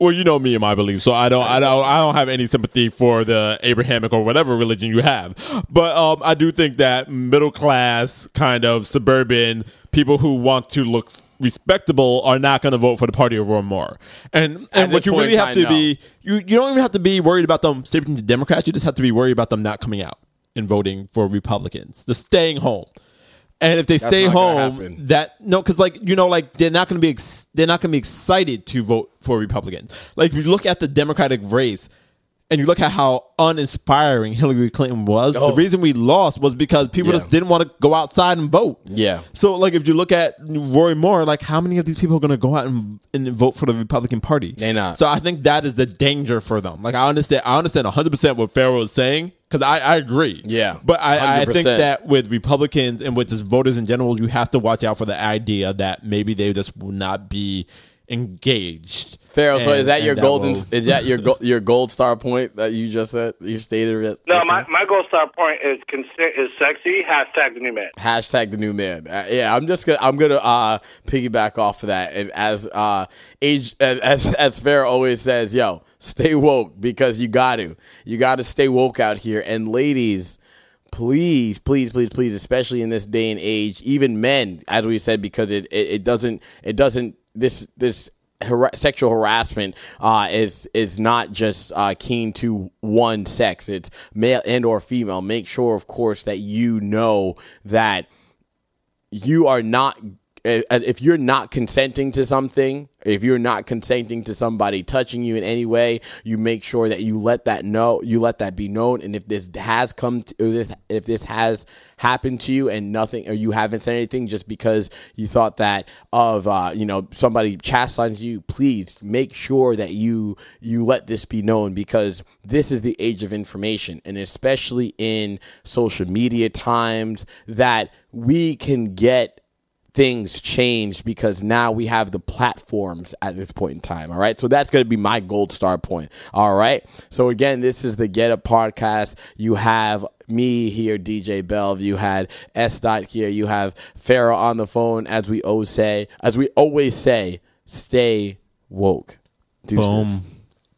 Well, you know me and my beliefs, so I don't, I don't, I don't have any sympathy for the Abrahamic or whatever religion you have. But um, I do think that middle class, kind of suburban people who want to look respectable are not going to vote for the party of Roy Moore. And and what you really have to be, you you don't even have to be worried about them stepping to Democrats. You just have to be worried about them not coming out and voting for Republicans, just staying home. And if they stay not gonna home, happen. that no, because like you know, like they're not going to be ex- they're not going to be excited to vote for Republicans. Like if you look at the Democratic race and you look at how uninspiring Hillary Clinton was, Oh. the reason we lost was because people Yeah. just didn't want to go outside and vote. Yeah. So like if you look at Roy Moore, like how many of these people are going to go out and, and vote for the Republican Party? They not. So I think that is the danger for them. Like I understand, I understand 100 percent what Pharaoh is saying because I, I agree. Yeah. but I, I think that with Republicans and with just voters in general, you have to watch out for the idea that maybe they just will not be engaged. Pharaoh, so And- is that your golden? will- is that your go, your gold star point that you just said? You stated it. No, my, my gold star point is consent is sexy. Hashtag the new man. hashtag the new man. Uh, yeah, I'm just gonna I'm gonna uh, piggyback off of that. And as uh, age as as, as Pharaoh always says, yo, stay woke because you got to. You got to stay woke out here. And ladies. Please, please, please, please, especially in this day and age, even men, as we said, because it, it, it doesn't, it doesn't, this, this har- sexual harassment uh, is is not just uh, keen to one sex; it's male and or female. Make sure, of course, that you know that you are not if you're not consenting to something if you're not consenting to somebody touching you in any way you make sure that you let that know you let that be known. And if this has come to if this, if this has happened to you and nothing or you haven't said anything just because you thought that of uh, you know somebody chastising you please make sure that you you let this be known because this is the age of information. And especially in social media times that we can get things changed because now we have the platforms at this point in time. All right. So that's going to be my gold star point. All right. So again, this is the Get Up podcast. You have me here, DJ Belv. You had S. Dot here. You have Pharaoh on the phone. As we always say, as we always say, stay woke. Deuces. Boom.